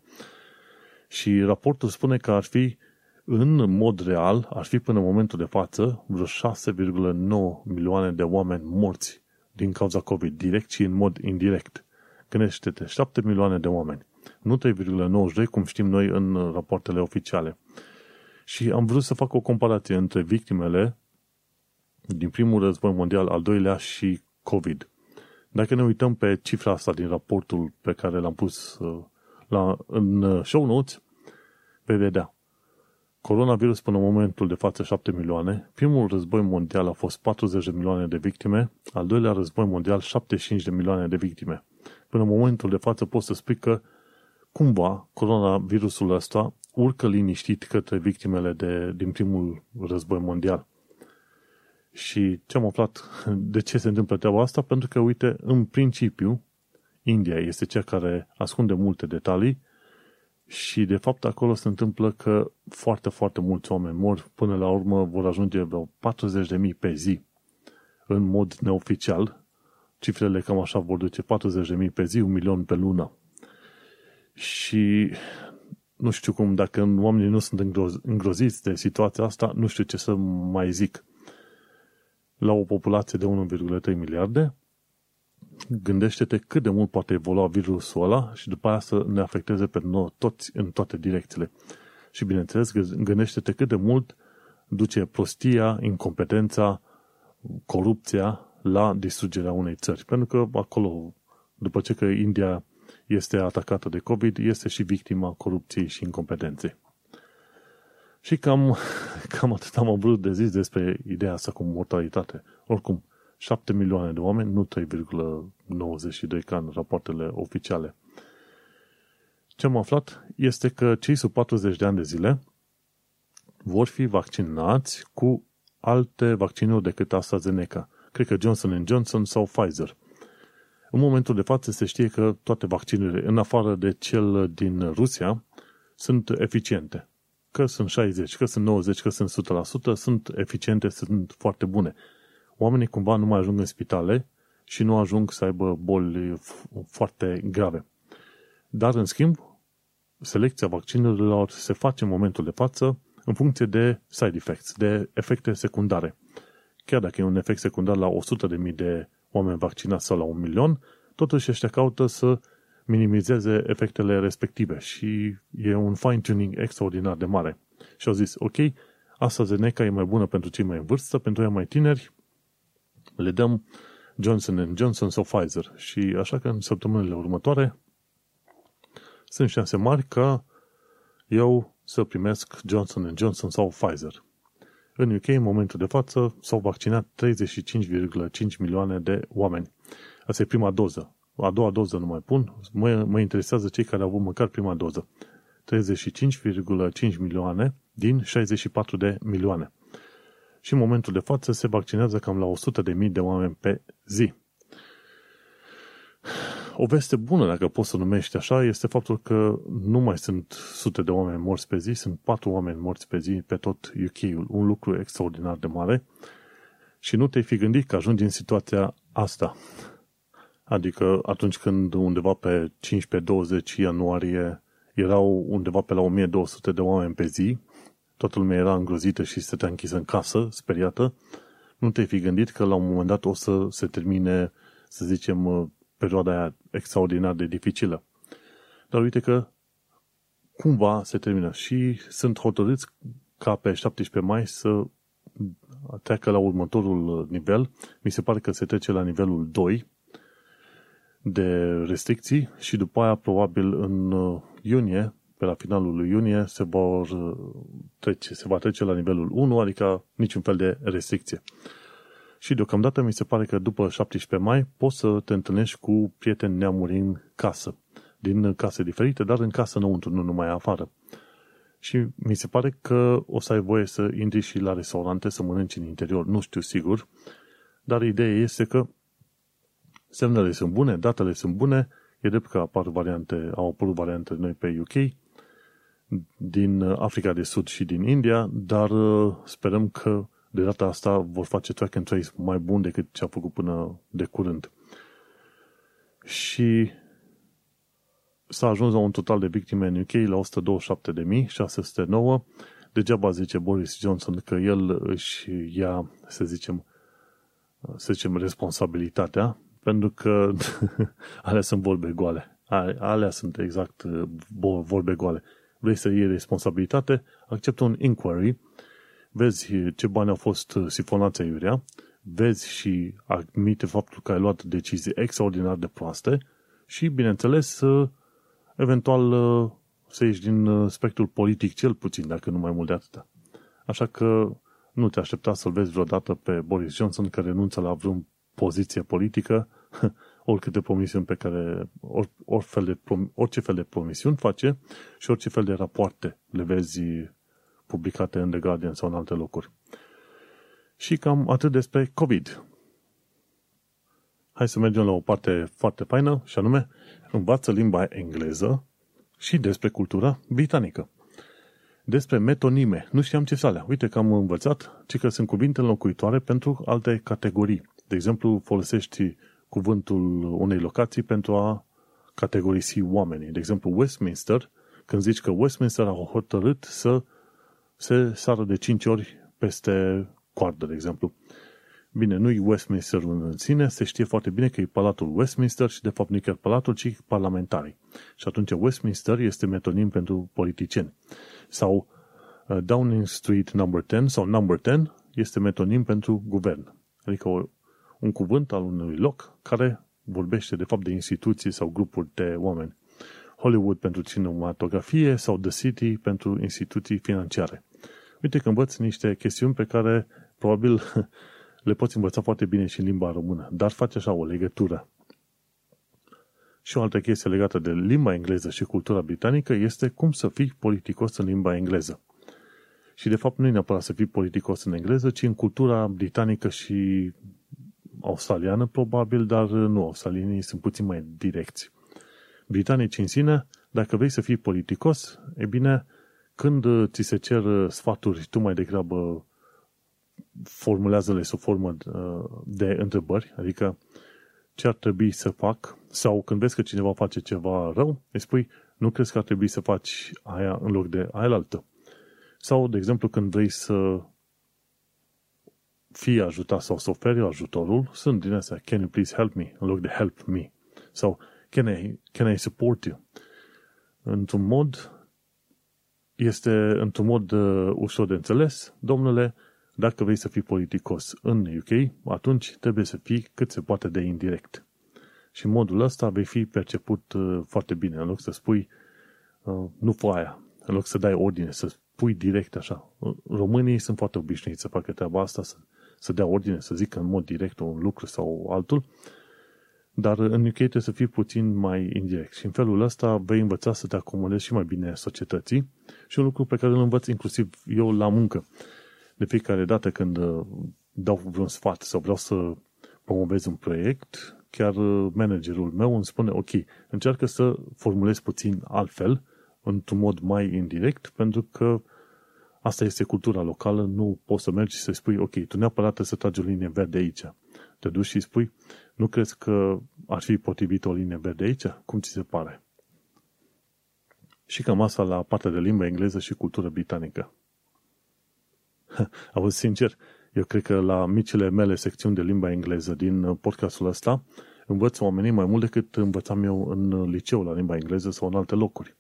Și raportul spune că ar fi, în mod real, ar fi până în momentul de față vreo 6,9 milioane de oameni morți din cauza COVID, direct și în mod indirect. Gândește-te, 7 milioane de oameni. Nu 3,92 cum știm noi în rapoartele oficiale. Și am vrut să fac o comparație între victimele din primul război mondial, al doilea și COVID. Dacă ne uităm pe cifra asta din raportul pe care l-am pus uh, la, în uh, show notes, vei vedea. Coronavirus până în momentul de față 7 milioane, primul război mondial a fost 40 de milioane de victime, al doilea război mondial 75 de milioane de victime. Până în momentul de față pot să spui că cumva coronavirusul ăsta urcă liniștit către victimele de, din primul război mondial. Și ce am aflat, de ce se întâmplă treaba asta? Pentru că, uite, în principiu, India este cea care ascunde multe detalii și, de fapt, acolo se întâmplă că foarte, foarte mulți oameni mor. Până la urmă vor ajunge vreo 40.000 pe zi în mod neoficial. Cifrele cam așa vor duce 40.000 pe zi, un milion pe lună. Și nu știu cum, dacă oamenii nu sunt îngroziți de situația asta, nu știu ce să mai zic la o populație de 1,3 miliarde, gândește-te cât de mult poate evolua virusul ăla și după aia să ne afecteze pe noi toți în toate direcțiile. Și bineînțeles, gândește-te cât de mult duce prostia, incompetența, corupția la distrugerea unei țări. Pentru că acolo, după ce că India este atacată de COVID, este și victima corupției și incompetenței. Și cam, [laughs] cam atât am vrut de zis despre ideea asta cu mortalitate. Oricum, 7 milioane de oameni, nu 3,92 ca în rapoartele oficiale. Ce am aflat este că cei sub 40 de ani de zile vor fi vaccinați cu alte vaccinuri decât AstraZeneca. Cred că Johnson Johnson sau Pfizer. În momentul de față se știe că toate vaccinurile, în afară de cel din Rusia, sunt eficiente că sunt 60, că sunt 90, că sunt 100%, sunt eficiente, sunt foarte bune. Oamenii cumva nu mai ajung în spitale și nu ajung să aibă boli foarte grave. Dar, în schimb, selecția vaccinurilor se face în momentul de față în funcție de side effects, de efecte secundare. Chiar dacă e un efect secundar la 100.000 de oameni vaccinați sau la un milion, totuși ăștia caută să minimizeze efectele respective și e un fine-tuning extraordinar de mare. Și au zis, ok, AstraZeneca e mai bună pentru cei mai în vârstă, pentru ei mai tineri, le dăm Johnson Johnson sau Pfizer. Și așa că în săptămânile următoare sunt șanse mari ca eu să primesc Johnson Johnson sau Pfizer. În UK, în momentul de față, s-au vaccinat 35,5 milioane de oameni. Asta e prima doză a doua doză nu mai pun, mă, mă interesează cei care au avut măcar prima doză. 35,5 milioane din 64 de milioane. Și în momentul de față se vaccinează cam la 100 de mii de oameni pe zi. O veste bună, dacă poți să numești așa, este faptul că nu mai sunt sute de oameni morți pe zi, sunt patru oameni morți pe zi pe tot UK-ul. Un lucru extraordinar de mare. Și nu te-ai fi gândit că ajungi în situația asta. Adică atunci când undeva pe 15-20 ianuarie erau undeva pe la 1200 de oameni pe zi, toată lumea era îngrozită și stătea închisă în casă, speriată, nu te-ai fi gândit că la un moment dat o să se termine, să zicem, perioada aia extraordinar de dificilă. Dar uite că cumva se termină și sunt hotărâți ca pe 17 mai să treacă la următorul nivel. Mi se pare că se trece la nivelul 2, de restricții și după aia probabil în uh, iunie pe la finalul lui iunie se, vor trece, se va trece la nivelul 1, adică niciun fel de restricție. Și deocamdată mi se pare că după 17 mai poți să te întâlnești cu prieteni neamuri în casă. Din case diferite, dar în casă înăuntru, nu numai afară. Și mi se pare că o să ai voie să intri și la restaurante să mănânci în interior. Nu știu sigur, dar ideea este că semnele sunt bune, datele sunt bune, e drept că apar variante, au apărut variante noi pe UK, din Africa de Sud și din India, dar uh, sperăm că de data asta vor face track and trace mai bun decât ce a făcut până de curând. Și s-a ajuns la un total de victime în UK la 127.609. Degeaba zice Boris Johnson că el își ia, să zicem, să zicem, responsabilitatea, pentru că [laughs] alea sunt vorbe goale. Alea sunt exact vorbe goale. Vrei să iei responsabilitate? Acceptă un inquiry vezi ce bani au fost sifonați aiurea, vezi și admite faptul că ai luat decizii extraordinar de proaste și, bineînțeles, eventual să ieși din spectrul politic cel puțin, dacă nu mai mult de atâta. Așa că nu te aștepta să-l vezi vreodată pe Boris Johnson care renunță la vreun poziție politică, [laughs] oricâte promisiuni pe care, or, or fel de, orice fel de promisiuni face și orice fel de rapoarte le vezi publicate în The Guardian sau în alte locuri. Și cam atât despre COVID. Hai să mergem la o parte foarte faină, și anume, învață limba engleză și despre cultura britanică. Despre metonime. Nu știam ce alea. Uite că am învățat ci că sunt cuvinte înlocuitoare pentru alte categorii. De exemplu, folosești cuvântul unei locații pentru a categorisi oamenii. De exemplu, Westminster, când zici că Westminster a hotărât să se sară de 5 ori peste coardă, de exemplu. Bine, nu-i Westminster în sine, se știe foarte bine că e Palatul Westminster și de fapt nu e chiar Palatul, ci parlamentarii. Și atunci Westminster este metonim pentru politicieni. Sau uh, Downing Street number 10 sau number 10 este metonim pentru guvern. Adică o, un cuvânt al unui loc care vorbește de fapt de instituții sau grupuri de oameni. Hollywood pentru cinematografie sau The City pentru instituții financiare. Uite că învăț niște chestiuni pe care probabil [laughs] le poți învăța foarte bine și în limba română, dar face așa o legătură. Și o altă chestie legată de limba engleză și cultura britanică este cum să fii politicos în limba engleză. Și de fapt nu e neapărat să fii politicos în engleză, ci în cultura britanică și australiană probabil, dar nu, australienii sunt puțin mai direcți. Britanici în sine, dacă vrei să fii politicos, e bine, când uh, ți se cer uh, sfaturi, tu mai degrabă formulează-le sub formă uh, de întrebări, adică ce ar trebui să fac, sau când vezi că cineva face ceva rău, îi spui, nu crezi că ar trebui să faci aia în loc de aia altă. Sau, de exemplu, când vrei să fii ajutat sau să oferi ajutorul, sunt din astea, can you please help me, în loc de help me. Sau, can I, can I support you? Într-un mod este într-un mod uh, ușor de înțeles, domnule, dacă vrei să fii politicos în UK, atunci trebuie să fii cât se poate de indirect. Și în modul ăsta vei fi perceput uh, foarte bine, în loc să spui uh, nu fă aia, în loc să dai ordine, să spui direct așa. Românii sunt foarte obișnuiți să facă treaba asta, să, să dea ordine, să zică în mod direct un lucru sau altul, dar în UK trebuie să fii puțin mai indirect și în felul ăsta vei învăța să te acomodezi și mai bine societății și un lucru pe care îl învăț inclusiv eu la muncă. De fiecare dată când uh, dau vreun sfat sau vreau să promovez un proiect, chiar uh, managerul meu îmi spune, ok, încearcă să formulezi puțin altfel, într-un mod mai indirect, pentru că asta este cultura locală, nu poți să mergi și să spui, ok, tu neapărat să tragi o linie verde aici. Te duci și spui, nu crezi că ar fi potrivit o linie verde aici? Cum ți se pare? Și cam asta la partea de limba engleză și cultură britanică. [laughs] Auzi, sincer, eu cred că la micile mele secțiuni de limba engleză din podcastul ăsta învăț oamenii mai mult decât învățam eu în liceu la limba engleză sau în alte locuri.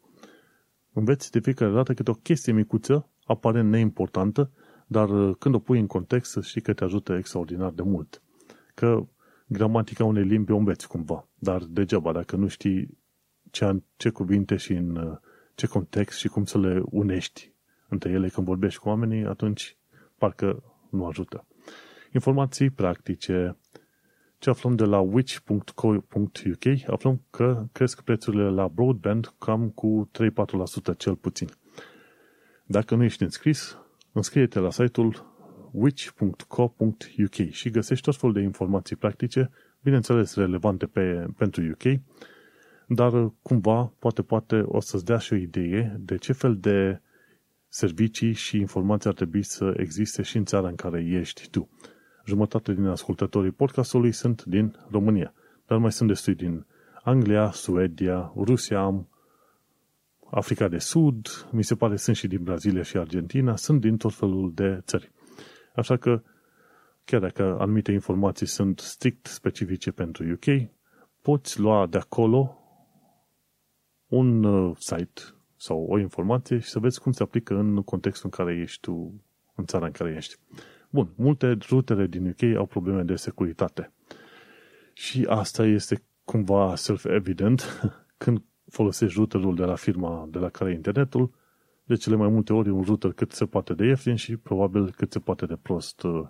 Înveți de fiecare dată câte o chestie micuță, apare neimportantă, dar când o pui în context, știi că te ajută extraordinar de mult. Că gramatica unei limbi o înveți cumva, dar degeaba dacă nu știi ce, ce cuvinte și în ce context și cum să le unești între ele când vorbești cu oamenii, atunci parcă nu ajută. Informații practice. Ce aflăm de la which.co.uk? Aflăm că cresc prețurile la broadband cam cu 3-4% cel puțin. Dacă nu ești înscris, înscrie-te la site-ul which.co.uk și găsești tot felul de informații practice, bineînțeles relevante pe, pentru UK, dar cumva, poate, poate o să-ți dea și o idee de ce fel de servicii și informații ar trebui să existe și în țara în care ești tu. Jumătate din ascultătorii podcastului sunt din România, dar mai sunt destui din Anglia, Suedia, Rusia, Africa de Sud, mi se pare sunt și din Brazilia și Argentina, sunt din tot felul de țări. Așa că, chiar dacă anumite informații sunt strict specifice pentru UK, poți lua de acolo un uh, site sau o informație și să vezi cum se aplică în contextul în care ești tu, în țara în care ești. Bun, multe rutere din UK au probleme de securitate. Și asta este cumva self-evident [laughs] când folosești routerul de la firma de la care e internetul, de cele mai multe ori un router cât se poate de ieftin și probabil cât se poate de prost uh,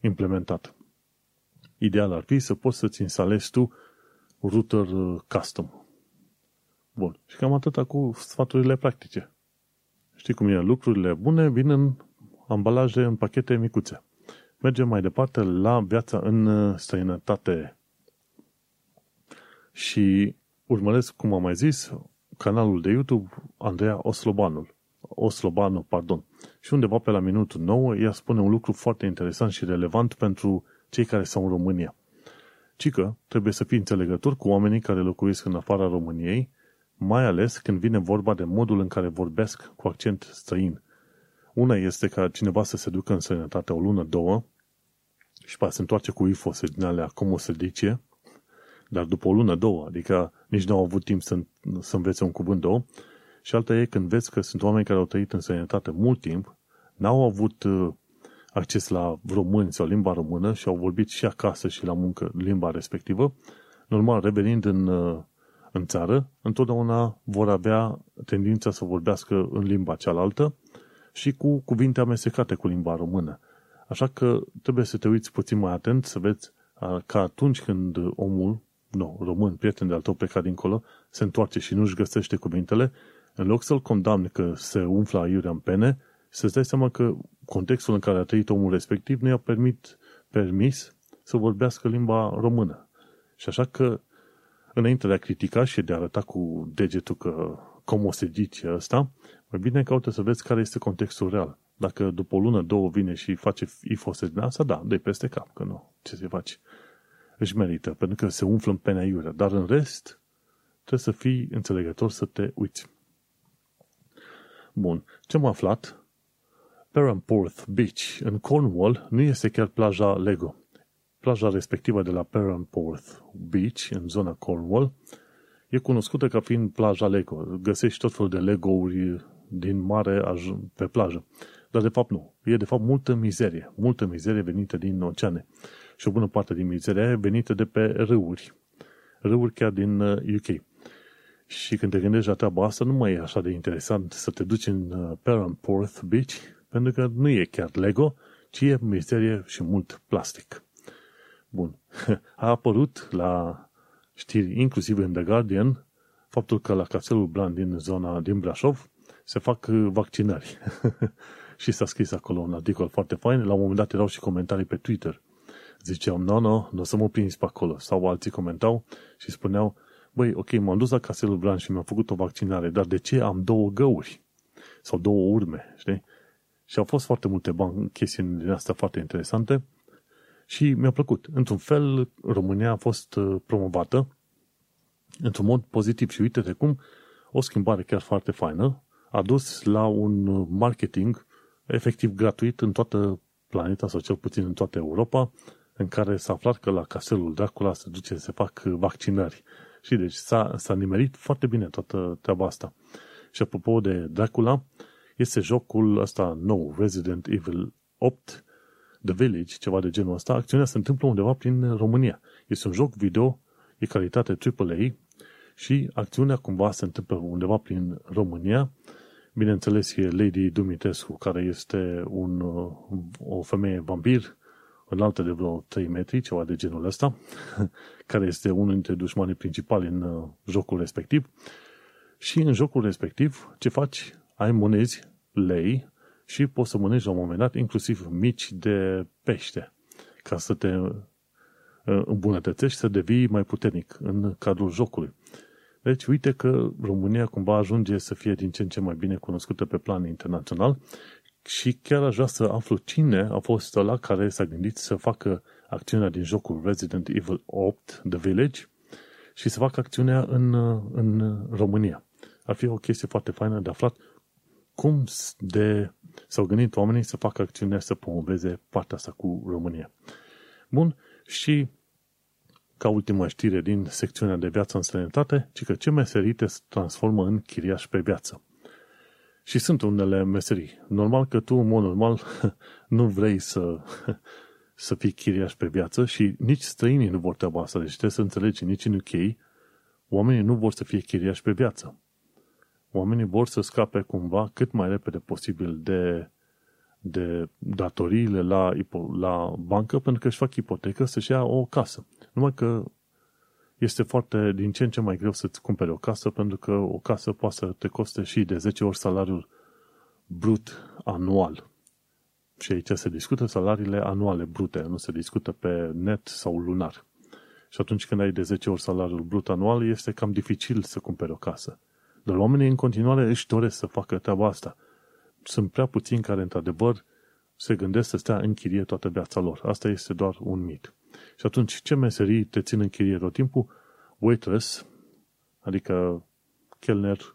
implementat. Ideal ar fi să poți să-ți instalezi tu router uh, custom. Bun. Și cam atâta cu sfaturile practice. Știi cum e? Lucrurile bune vin în ambalaje, în pachete micuțe. Mergem mai departe la viața în uh, străinătate. Și urmăresc, cum am mai zis, canalul de YouTube Andreea Oslobanul. Oslobanu, pardon. Și undeva pe la minutul 9 ea spune un lucru foarte interesant și relevant pentru cei care sunt în România. Ci că trebuie să fii înțelegător cu oamenii care locuiesc în afara României, mai ales când vine vorba de modul în care vorbesc cu accent străin. Una este ca cineva să se ducă în sănătate o lună, două, și pe se întoarce cu ifose din alea, cum o să dice, dar după o lună, două, adică nici nu au avut timp să, să învețe un cuvânt, două, și alta e când vezi că sunt oameni care au trăit în sănătate mult timp, n-au avut uh, acces la români sau limba română și au vorbit și acasă și la muncă limba respectivă, normal, revenind în, uh, în țară, întotdeauna vor avea tendința să vorbească în limba cealaltă și cu cuvinte amestecate cu limba română. Așa că trebuie să te uiți puțin mai atent să vezi uh, că atunci când omul no, român, prieten de-al tău plecat dincolo, se întoarce și nu-și găsește cuvintele, în loc să-l condamne că se umflă aiurea în pene, să-ți dai seama că contextul în care a trăit omul respectiv nu i-a permit, permis să vorbească limba română. Și așa că, înainte de a critica și de a arăta cu degetul că cum o se zice ăsta, mai bine caută să vezi care este contextul real. Dacă după o lună, două vine și face ifose din asta, da, de peste cap, că nu, ce se face își merită, pentru că se umflă în penea iurea. Dar în rest, trebuie să fii înțelegător să te uiți. Bun. Ce am aflat? Perranporth Beach în Cornwall nu este chiar plaja Lego. Plaja respectivă de la Perranporth Beach, în zona Cornwall, e cunoscută ca fiind plaja Lego. Găsești tot felul de Lego-uri din mare pe plajă. Dar de fapt nu. E de fapt multă mizerie. Multă mizerie venită din oceane și o bună parte din mizeria aia venită de pe râuri. Râuri chiar din UK. Uh, și când te gândești la treaba asta, nu mai e așa de interesant să te duci în uh, Perranporth Beach, pentru că nu e chiar Lego, ci e mizerie și mult plastic. Bun. [laughs] A apărut la știri, inclusiv în The Guardian, faptul că la Castelul Blan din zona din Brașov se fac uh, vaccinări. [laughs] și s-a scris acolo un articol foarte fain. La un moment dat erau și comentarii pe Twitter ziceam, no, no, nu o să mă prins pe acolo. Sau alții comentau și spuneau, băi, ok, m-am dus la Castelul Blan și mi-am făcut o vaccinare, dar de ce am două găuri? Sau două urme, știi? Și au fost foarte multe bani, chestiuni din astea foarte interesante și mi-a plăcut. Într-un fel, România a fost uh, promovată într-un mod pozitiv și uite-te cum o schimbare chiar foarte faină a dus la un marketing efectiv gratuit în toată planeta sau cel puțin în toată Europa în care s-a aflat că la castelul Dracula se duce să se fac vaccinări. Și deci s-a, s-a nimerit foarte bine toată treaba asta. Și apropo de Dracula, este jocul ăsta nou, Resident Evil 8, The Village, ceva de genul ăsta. Acțiunea se întâmplă undeva prin România. Este un joc video, e calitate AAA Și acțiunea cumva se întâmplă undeva prin România. Bineînțeles, e Lady Dumitrescu, care este un, o femeie vampir, înaltă de vreo 3 metri, ceva de genul ăsta, [laughs] care este unul dintre dușmanii principali în uh, jocul respectiv. Și în jocul respectiv, ce faci? Ai monezi, lei, și poți să mănânci la un moment dat inclusiv mici de pește ca să te uh, îmbunătățești, să devii mai puternic în cadrul jocului. Deci, uite că România cumva ajunge să fie din ce în ce mai bine cunoscută pe plan internațional și chiar aș vrea să aflu cine a fost ăla care s-a gândit să facă acțiunea din jocul Resident Evil 8, The Village, și să facă acțiunea în, în România. Ar fi o chestie foarte faină de aflat cum de s-au gândit oamenii să facă acțiunea să promoveze partea asta cu România. Bun, și ca ultima știre din secțiunea de viață în străinătate, ci că ce meserii te transformă în chiriaș pe viață. Și sunt unele meserii. Normal că tu, în mod normal, [laughs] nu vrei să, [laughs] să fii chiriaș pe viață și nici străinii nu vor treaba asta. Deci trebuie să înțelegi, nici în UK, oamenii nu vor să fie chiriași pe viață. Oamenii vor să scape cumva cât mai repede posibil de, de datoriile la, la bancă pentru că își fac ipotecă să-și ia o casă. Numai că este foarte din ce în ce mai greu să-ți cumperi o casă pentru că o casă poate să te coste și de 10 ori salariul brut anual. Și aici se discută salariile anuale brute, nu se discută pe net sau lunar. Și atunci când ai de 10 ori salariul brut anual, este cam dificil să cumperi o casă. Dar oamenii în continuare își doresc să facă treaba asta. Sunt prea puțini care, într-adevăr, se gândesc să stea în chirie toată viața lor. Asta este doar un mit. Și atunci, ce meserii te țin în chirie tot timpul? Waitress, adică chelner,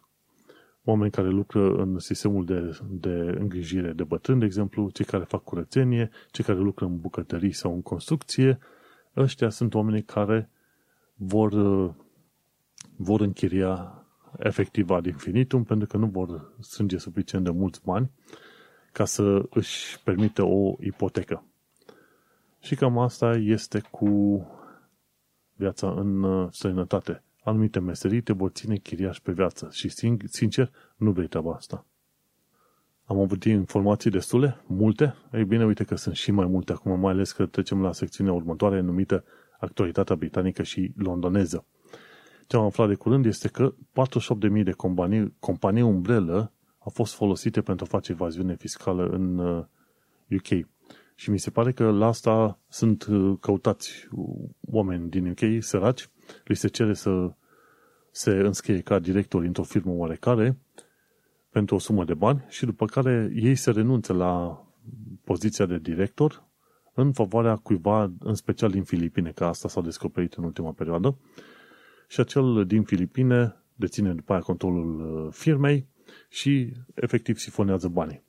oameni care lucră în sistemul de, de îngrijire de bătrâni, de exemplu, cei care fac curățenie, cei care lucră în bucătării sau în construcție, ăștia sunt oamenii care vor, vor închiria efectiv ad infinitum pentru că nu vor strânge suficient de mulți bani ca să își permită o ipotecă. Și cam asta este cu viața în uh, străinătate. Anumite meserii te vor ține chiriaș pe viață și, sincer, nu vrei treaba asta. Am avut informații destule? Multe? Ei bine, uite că sunt și mai multe acum, mai ales că trecem la secțiunea următoare numită Actualitatea Britanică și Londoneză. Ce am aflat de curând este că 48.000 de companii, companii umbrelă au fost folosite pentru a face evaziune fiscală în UK. Uh, și mi se pare că la asta sunt uh, căutați oameni din UK, săraci, li se cere să se înscrie ca director într-o firmă oarecare pentru o sumă de bani și după care ei se renunță la poziția de director în favoarea cuiva, în special din Filipine, că asta s-a descoperit în ultima perioadă, și acel din Filipine deține după aia controlul uh, firmei și efectiv sifonează banii.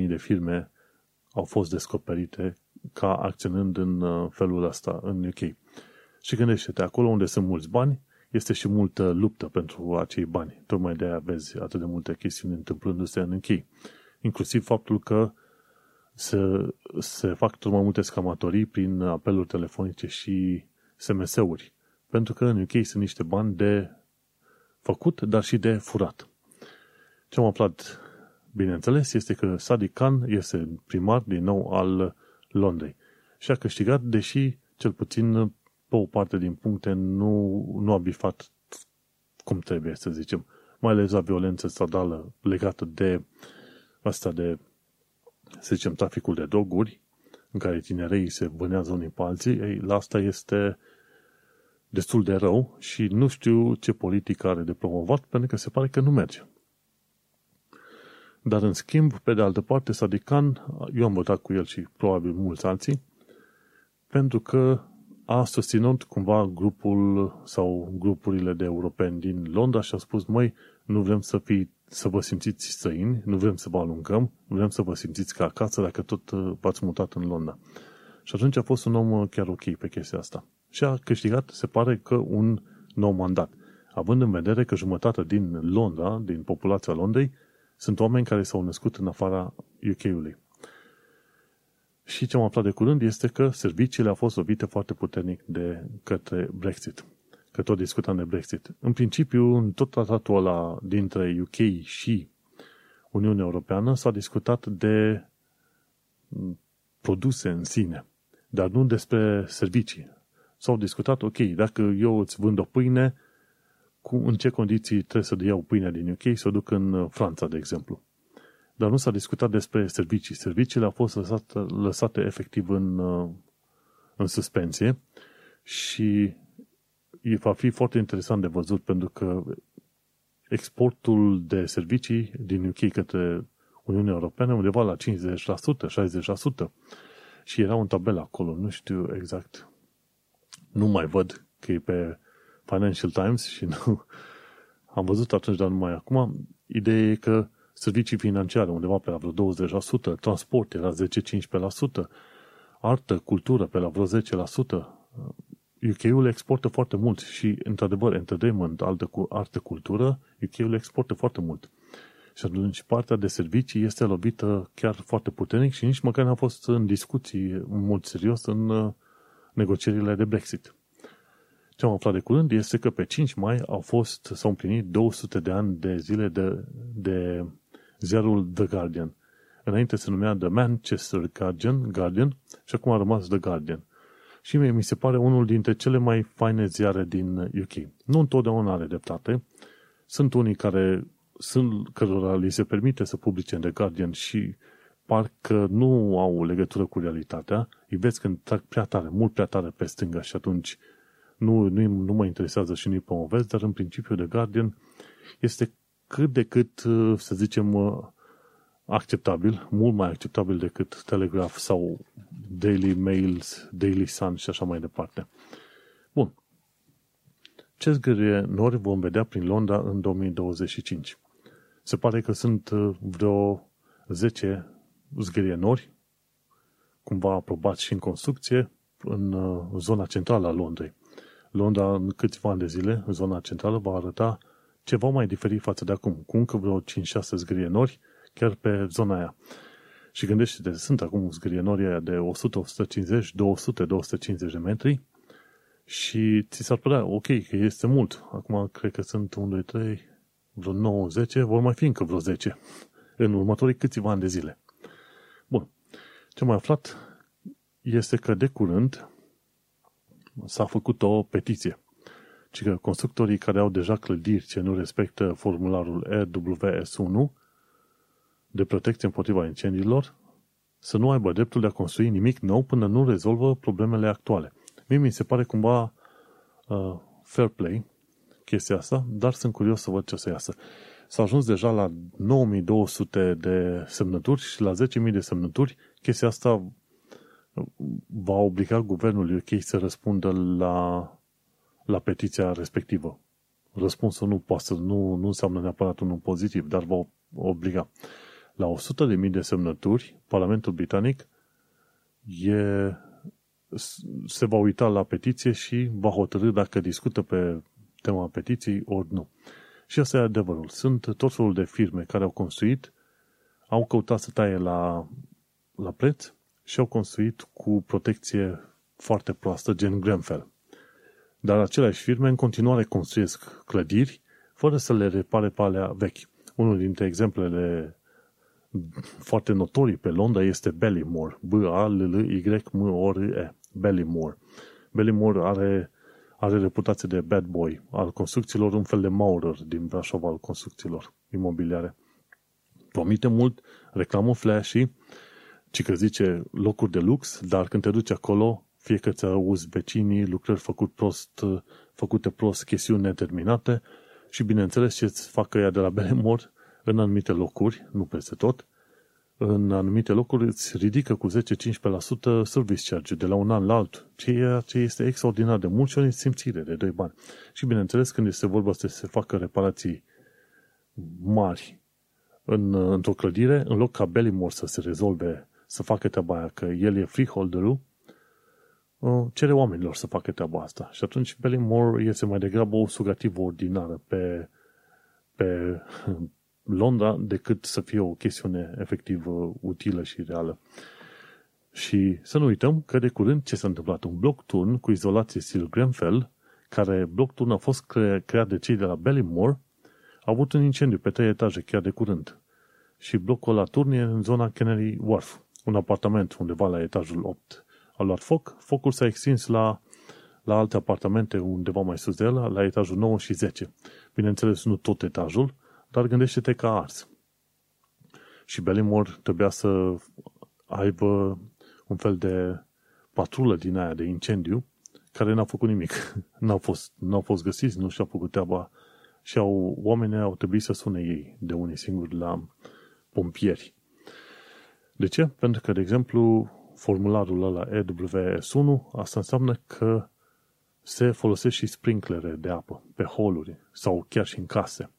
48.000 de firme au fost descoperite ca acționând în uh, felul ăsta în UK. Și gândește-te, acolo unde sunt mulți bani, este și multă luptă pentru acei bani. Tocmai de aia vezi atât de multe chestiuni întâmplându-se în UK. Inclusiv faptul că se, se fac tot mai multe scamatorii prin apeluri telefonice și SMS-uri. Pentru că în UK sunt niște bani de făcut, dar și de furat. Ce am aflat, bineînțeles, este că Sadiq Khan este primar din nou al Londrei și a câștigat, deși cel puțin pe o parte din puncte nu, nu a bifat cum trebuie, să zicem. Mai ales la violență stradală legată de asta de, să zicem, traficul de droguri, în care tinerei se vânează unii pe alții, ei, la asta este destul de rău și nu știu ce politică are de promovat, pentru că se pare că nu merge. Dar în schimb, pe de altă parte, Sadikan, eu am votat cu el și probabil mulți alții, pentru că a susținut cumva grupul sau grupurile de europeni din Londra și a spus, măi, nu vrem să, fii, să vă simțiți străini, nu vrem să vă aluncăm, vrem să vă simțiți ca acasă dacă tot uh, v-ați mutat în Londra. Și atunci a fost un om uh, chiar ok pe chestia asta și a câștigat, se pare că, un nou mandat. Având în vedere că jumătate din Londra, din populația Londrei, sunt oameni care s-au născut în afara UK-ului. Și ce am aflat de curând este că serviciile au fost lovite foarte puternic de către Brexit. Că că tot discutam de Brexit. În principiu, în tot tratatul ăla dintre UK și Uniunea Europeană s-a discutat de produse în sine, dar nu despre servicii. S-au discutat, ok, dacă eu îți vând o pâine, cu, în ce condiții trebuie să iau pâinea din UK să o duc în uh, Franța, de exemplu. Dar nu s-a discutat despre servicii. Serviciile au fost lăsate, lăsate efectiv în, uh, în suspensie și va fi foarte interesant de văzut pentru că exportul de servicii din UK către Uniunea Europeană undeva la 50%, 60% și era un tabel acolo, nu știu exact. Nu mai văd că e pe Financial Times și nu [laughs] am văzut atunci, dar numai acum. Ideea e că servicii financiare undeva pe la vreo 20%, transport era 10-15%, artă, cultură pe la vreo 10%. UK-ul exportă foarte mult și, într-adevăr, entertainment, altă, artă, cultură, UK-ul exportă foarte mult. Și atunci partea de servicii este lovită chiar foarte puternic și nici măcar n-a fost în discuții în mod serios în uh, negocierile de Brexit. Ce am aflat de curând este că pe 5 mai au fost, s-au împlinit 200 de ani de zile de, de ziarul The Guardian. Înainte se numea The Manchester Guardian, Guardian și acum a rămas The Guardian. Și mie mi se pare unul dintre cele mai faine ziare din UK. Nu întotdeauna are dreptate. Sunt unii care sunt, cărora li se permite să publice în The Guardian și parcă nu au legătură cu realitatea, îi vezi când trag prea tare, mult prea tare pe stânga și atunci nu, nu, nu mă interesează și nu-i promovez, dar în principiu The Guardian este cât de cât, să zicem, acceptabil, mult mai acceptabil decât Telegraph sau Daily Mails, Daily Sun și așa mai departe. Bun. Ce zgârie nori vom vedea prin Londra în 2025? Se pare că sunt vreo 10 zgârie nori, cumva aprobați și în construcție, în zona centrală a Londrei. Londra în câțiva ani de zile, în zona centrală, va arăta ceva mai diferit față de acum, cu încă vreo 5-6 zgrienori, chiar pe zona aia. Și gândește-te, sunt acum zgrienori aia de 100, 150, 200, 250 de metri și ți s-ar părea ok, că este mult. Acum cred că sunt 1, 2, 3, vreo 9, 10, vor mai fi încă vreo 10 în următorii câțiva ani de zile. Bun. Ce am aflat este că de curând s-a făcut o petiție. Ci că constructorii care au deja clădiri ce nu respectă formularul EWS1 de protecție împotriva incendiilor să nu aibă dreptul de a construi nimic nou până nu rezolvă problemele actuale. Mie mi se pare cumva uh, fair play chestia asta, dar sunt curios să văd ce o să iasă. S-a ajuns deja la 9200 de semnături și la 10.000 de semnături chestia asta va obliga guvernul UK să răspundă la, la petiția respectivă. Răspunsul nu poate să, nu, nu înseamnă neapărat unul pozitiv, dar va obliga. La 100.000 de semnături, Parlamentul Britanic e, se va uita la petiție și va hotărâ dacă discută pe tema petiției ori nu. Și asta e adevărul. Sunt tot felul de firme care au construit, au căutat să taie la, la preț și au construit cu protecție foarte proastă, gen Grenfell. Dar aceleași firme în continuare construiesc clădiri fără să le repare pe alea vechi. Unul dintre exemplele foarte notorii pe Londra este Ballymore. B-A-L-L-Y-M-O-R-E. Ballymore. Ballymore are, are reputație de bad boy al construcțiilor, un fel de Maurer din Brașov al construcțiilor imobiliare. Promite mult, reclamă flashy, ci că zice locuri de lux, dar când te duci acolo, fie că ți auzi vecinii, lucrări făcut prost, făcute prost, chestiuni neterminate și bineînțeles ce îți facă ea de la Belemor în anumite locuri, nu peste tot, în anumite locuri îți ridică cu 10-15% service charge de la un an la altul, ceea ce este extraordinar de mult și o simțire de 2 bani. Și bineînțeles, când este vorba să se facă reparații mari în, într-o clădire, în loc ca Bellimore să se rezolve să facă treaba aia, că el e freeholderul, uh, cere oamenilor să facă treaba asta. Și atunci Bellingmore este mai degrabă o sugativă ordinară pe, pe [laughs] Londra decât să fie o chestiune efectiv utilă și reală. Și să nu uităm că de curând ce s-a întâmplat? Un bloc turn cu izolație stil Grenfell, care bloc turn a fost cre- creat de cei de la Ballymore, a avut un incendiu pe trei etaje chiar de curând. Și blocul la turn e în zona Canary Wharf, un apartament undeva la etajul 8. A luat foc, focul s-a extins la, la alte apartamente undeva mai sus de el, la etajul 9 și 10. Bineînțeles, nu tot etajul, dar gândește-te că a ars. Și Ballymore trebuia să aibă un fel de patrulă din aia de incendiu care n-a făcut nimic. [laughs] N-au fost, n-au fost găsiți, nu și-au făcut treaba și au, oamenii au trebuit să sune ei de unii singuri la pompieri. De ce? Pentru că, de exemplu, formularul ăla EWS1, asta înseamnă că se folosește și sprinklere de apă pe holuri sau chiar și în case.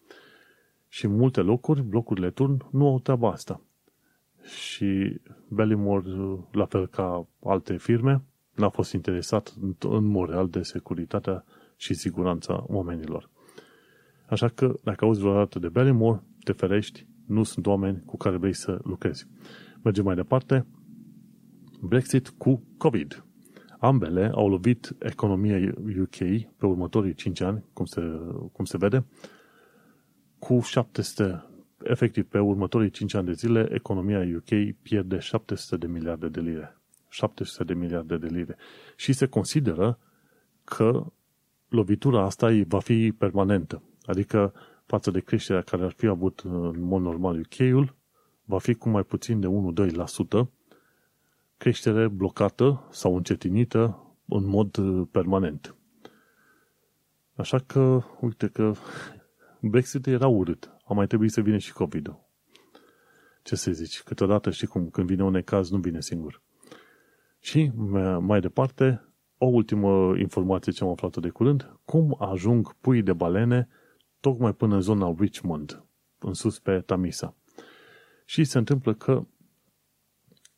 Și în multe locuri, blocurile turn nu au treaba asta. Și Bellymore, la fel ca alte firme, n-a fost interesat în mod real de securitatea și siguranța oamenilor. Așa că, dacă auzi vreodată de Bellymore, te ferești, nu sunt oameni cu care vrei să lucrezi. Mergem mai departe. Brexit cu COVID. Ambele au lovit economia UK pe următorii 5 ani, cum se, cum se vede, cu 700, efectiv pe următorii 5 ani de zile, economia UK pierde 700 de miliarde de lire. 700 de miliarde de lire. Și se consideră că lovitura asta va fi permanentă. Adică față de creșterea care ar fi avut în mod normal UK-ul, va fi cu mai puțin de 1-2% creștere blocată sau încetinită în mod uh, permanent. Așa că, uite că [laughs] Brexit era urât. A mai trebuit să vină și COVID-ul. Ce să zici? Câteodată știi cum, când vine un necaz, nu vine singur. Și mai departe, o ultimă informație ce am aflat de curând, cum ajung pui de balene tocmai până în zona Richmond, în sus pe Tamisa. Și se întâmplă că,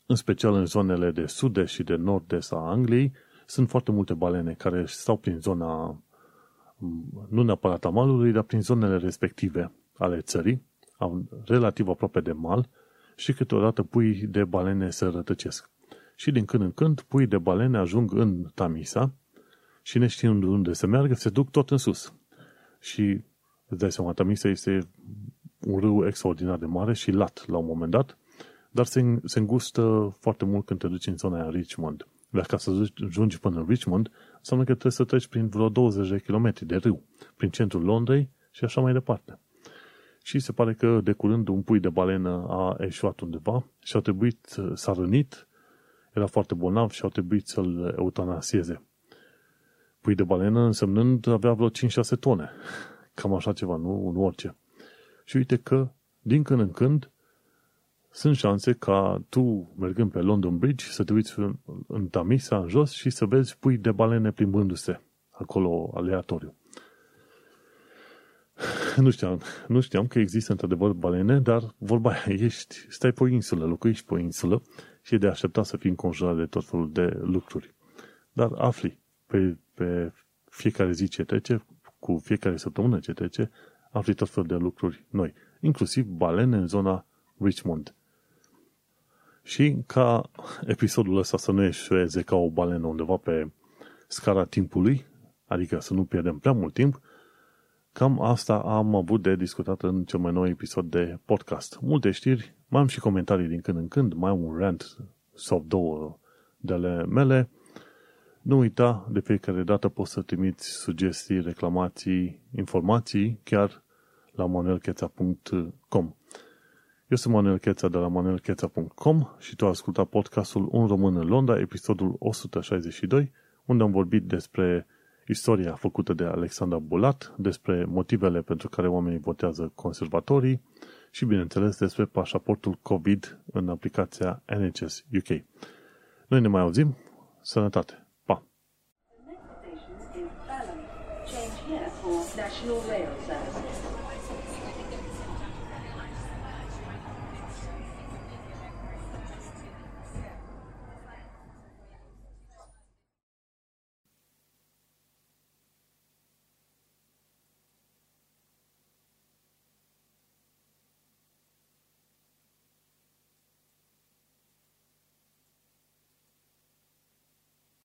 în special în zonele de sud și de nord-est a Angliei, sunt foarte multe balene care stau prin zona, nu neapărat a malului, dar prin zonele respective ale țării, relativ aproape de mal, și câteodată pui de balene se rătăcesc. Și din când în când, pui de balene ajung în Tamisa și neștiind unde se meargă, se duc tot în sus. Și îți dai seama, Tamisa este un râu extraordinar de mare și lat la un moment dat, dar se, se îngustă foarte mult când te duci în zona aia Richmond. Dar ca să ajungi până în Richmond, înseamnă că trebuie să treci prin vreo 20 de kilometri de râu, prin centrul Londrei și așa mai departe. Și se pare că de curând un pui de balenă a eșuat undeva și a trebuit, s-a rănit, era foarte bolnav și au trebuit să-l eutanasieze. Pui de balenă însemnând avea vreo 5-6 tone. Cam așa ceva, nu, nu orice. Și uite că, din când în când, sunt șanse ca tu, mergând pe London Bridge, să te uiți în Tamisa, în jos, și să vezi pui de balene plimbându-se acolo aleatoriu. Nu știam, nu știam că există într-adevăr balene, dar vorba aia, ești, stai pe o insulă, locuiești pe o insulă și e de așteptat să fii înconjurat de tot felul de lucruri. Dar afli pe, pe fiecare zi ce trece, cu fiecare săptămână ce trece, afli tot felul de lucruri noi, inclusiv balene în zona Richmond. Și ca episodul ăsta să nu eșueze ca o balenă undeva pe scara timpului, adică să nu pierdem prea mult timp, cam asta am avut de discutat în cel mai nou episod de podcast. Multe știri, mai am și comentarii din când în când, mai am un rant sau două de ale mele, nu uita, de fiecare dată poți să trimiți sugestii, reclamații, informații chiar la manuelcheța.com Eu sunt Manuel Cheța de la manuelcheța.com și tu ai ascultat podcastul Un român în Londra, episodul 162, unde am vorbit despre istoria făcută de Alexandra Bulat, despre motivele pentru care oamenii votează conservatorii și, bineînțeles, despre pașaportul COVID în aplicația NHS UK. Noi ne mai auzim. Sănătate! Change here for National Rail Service.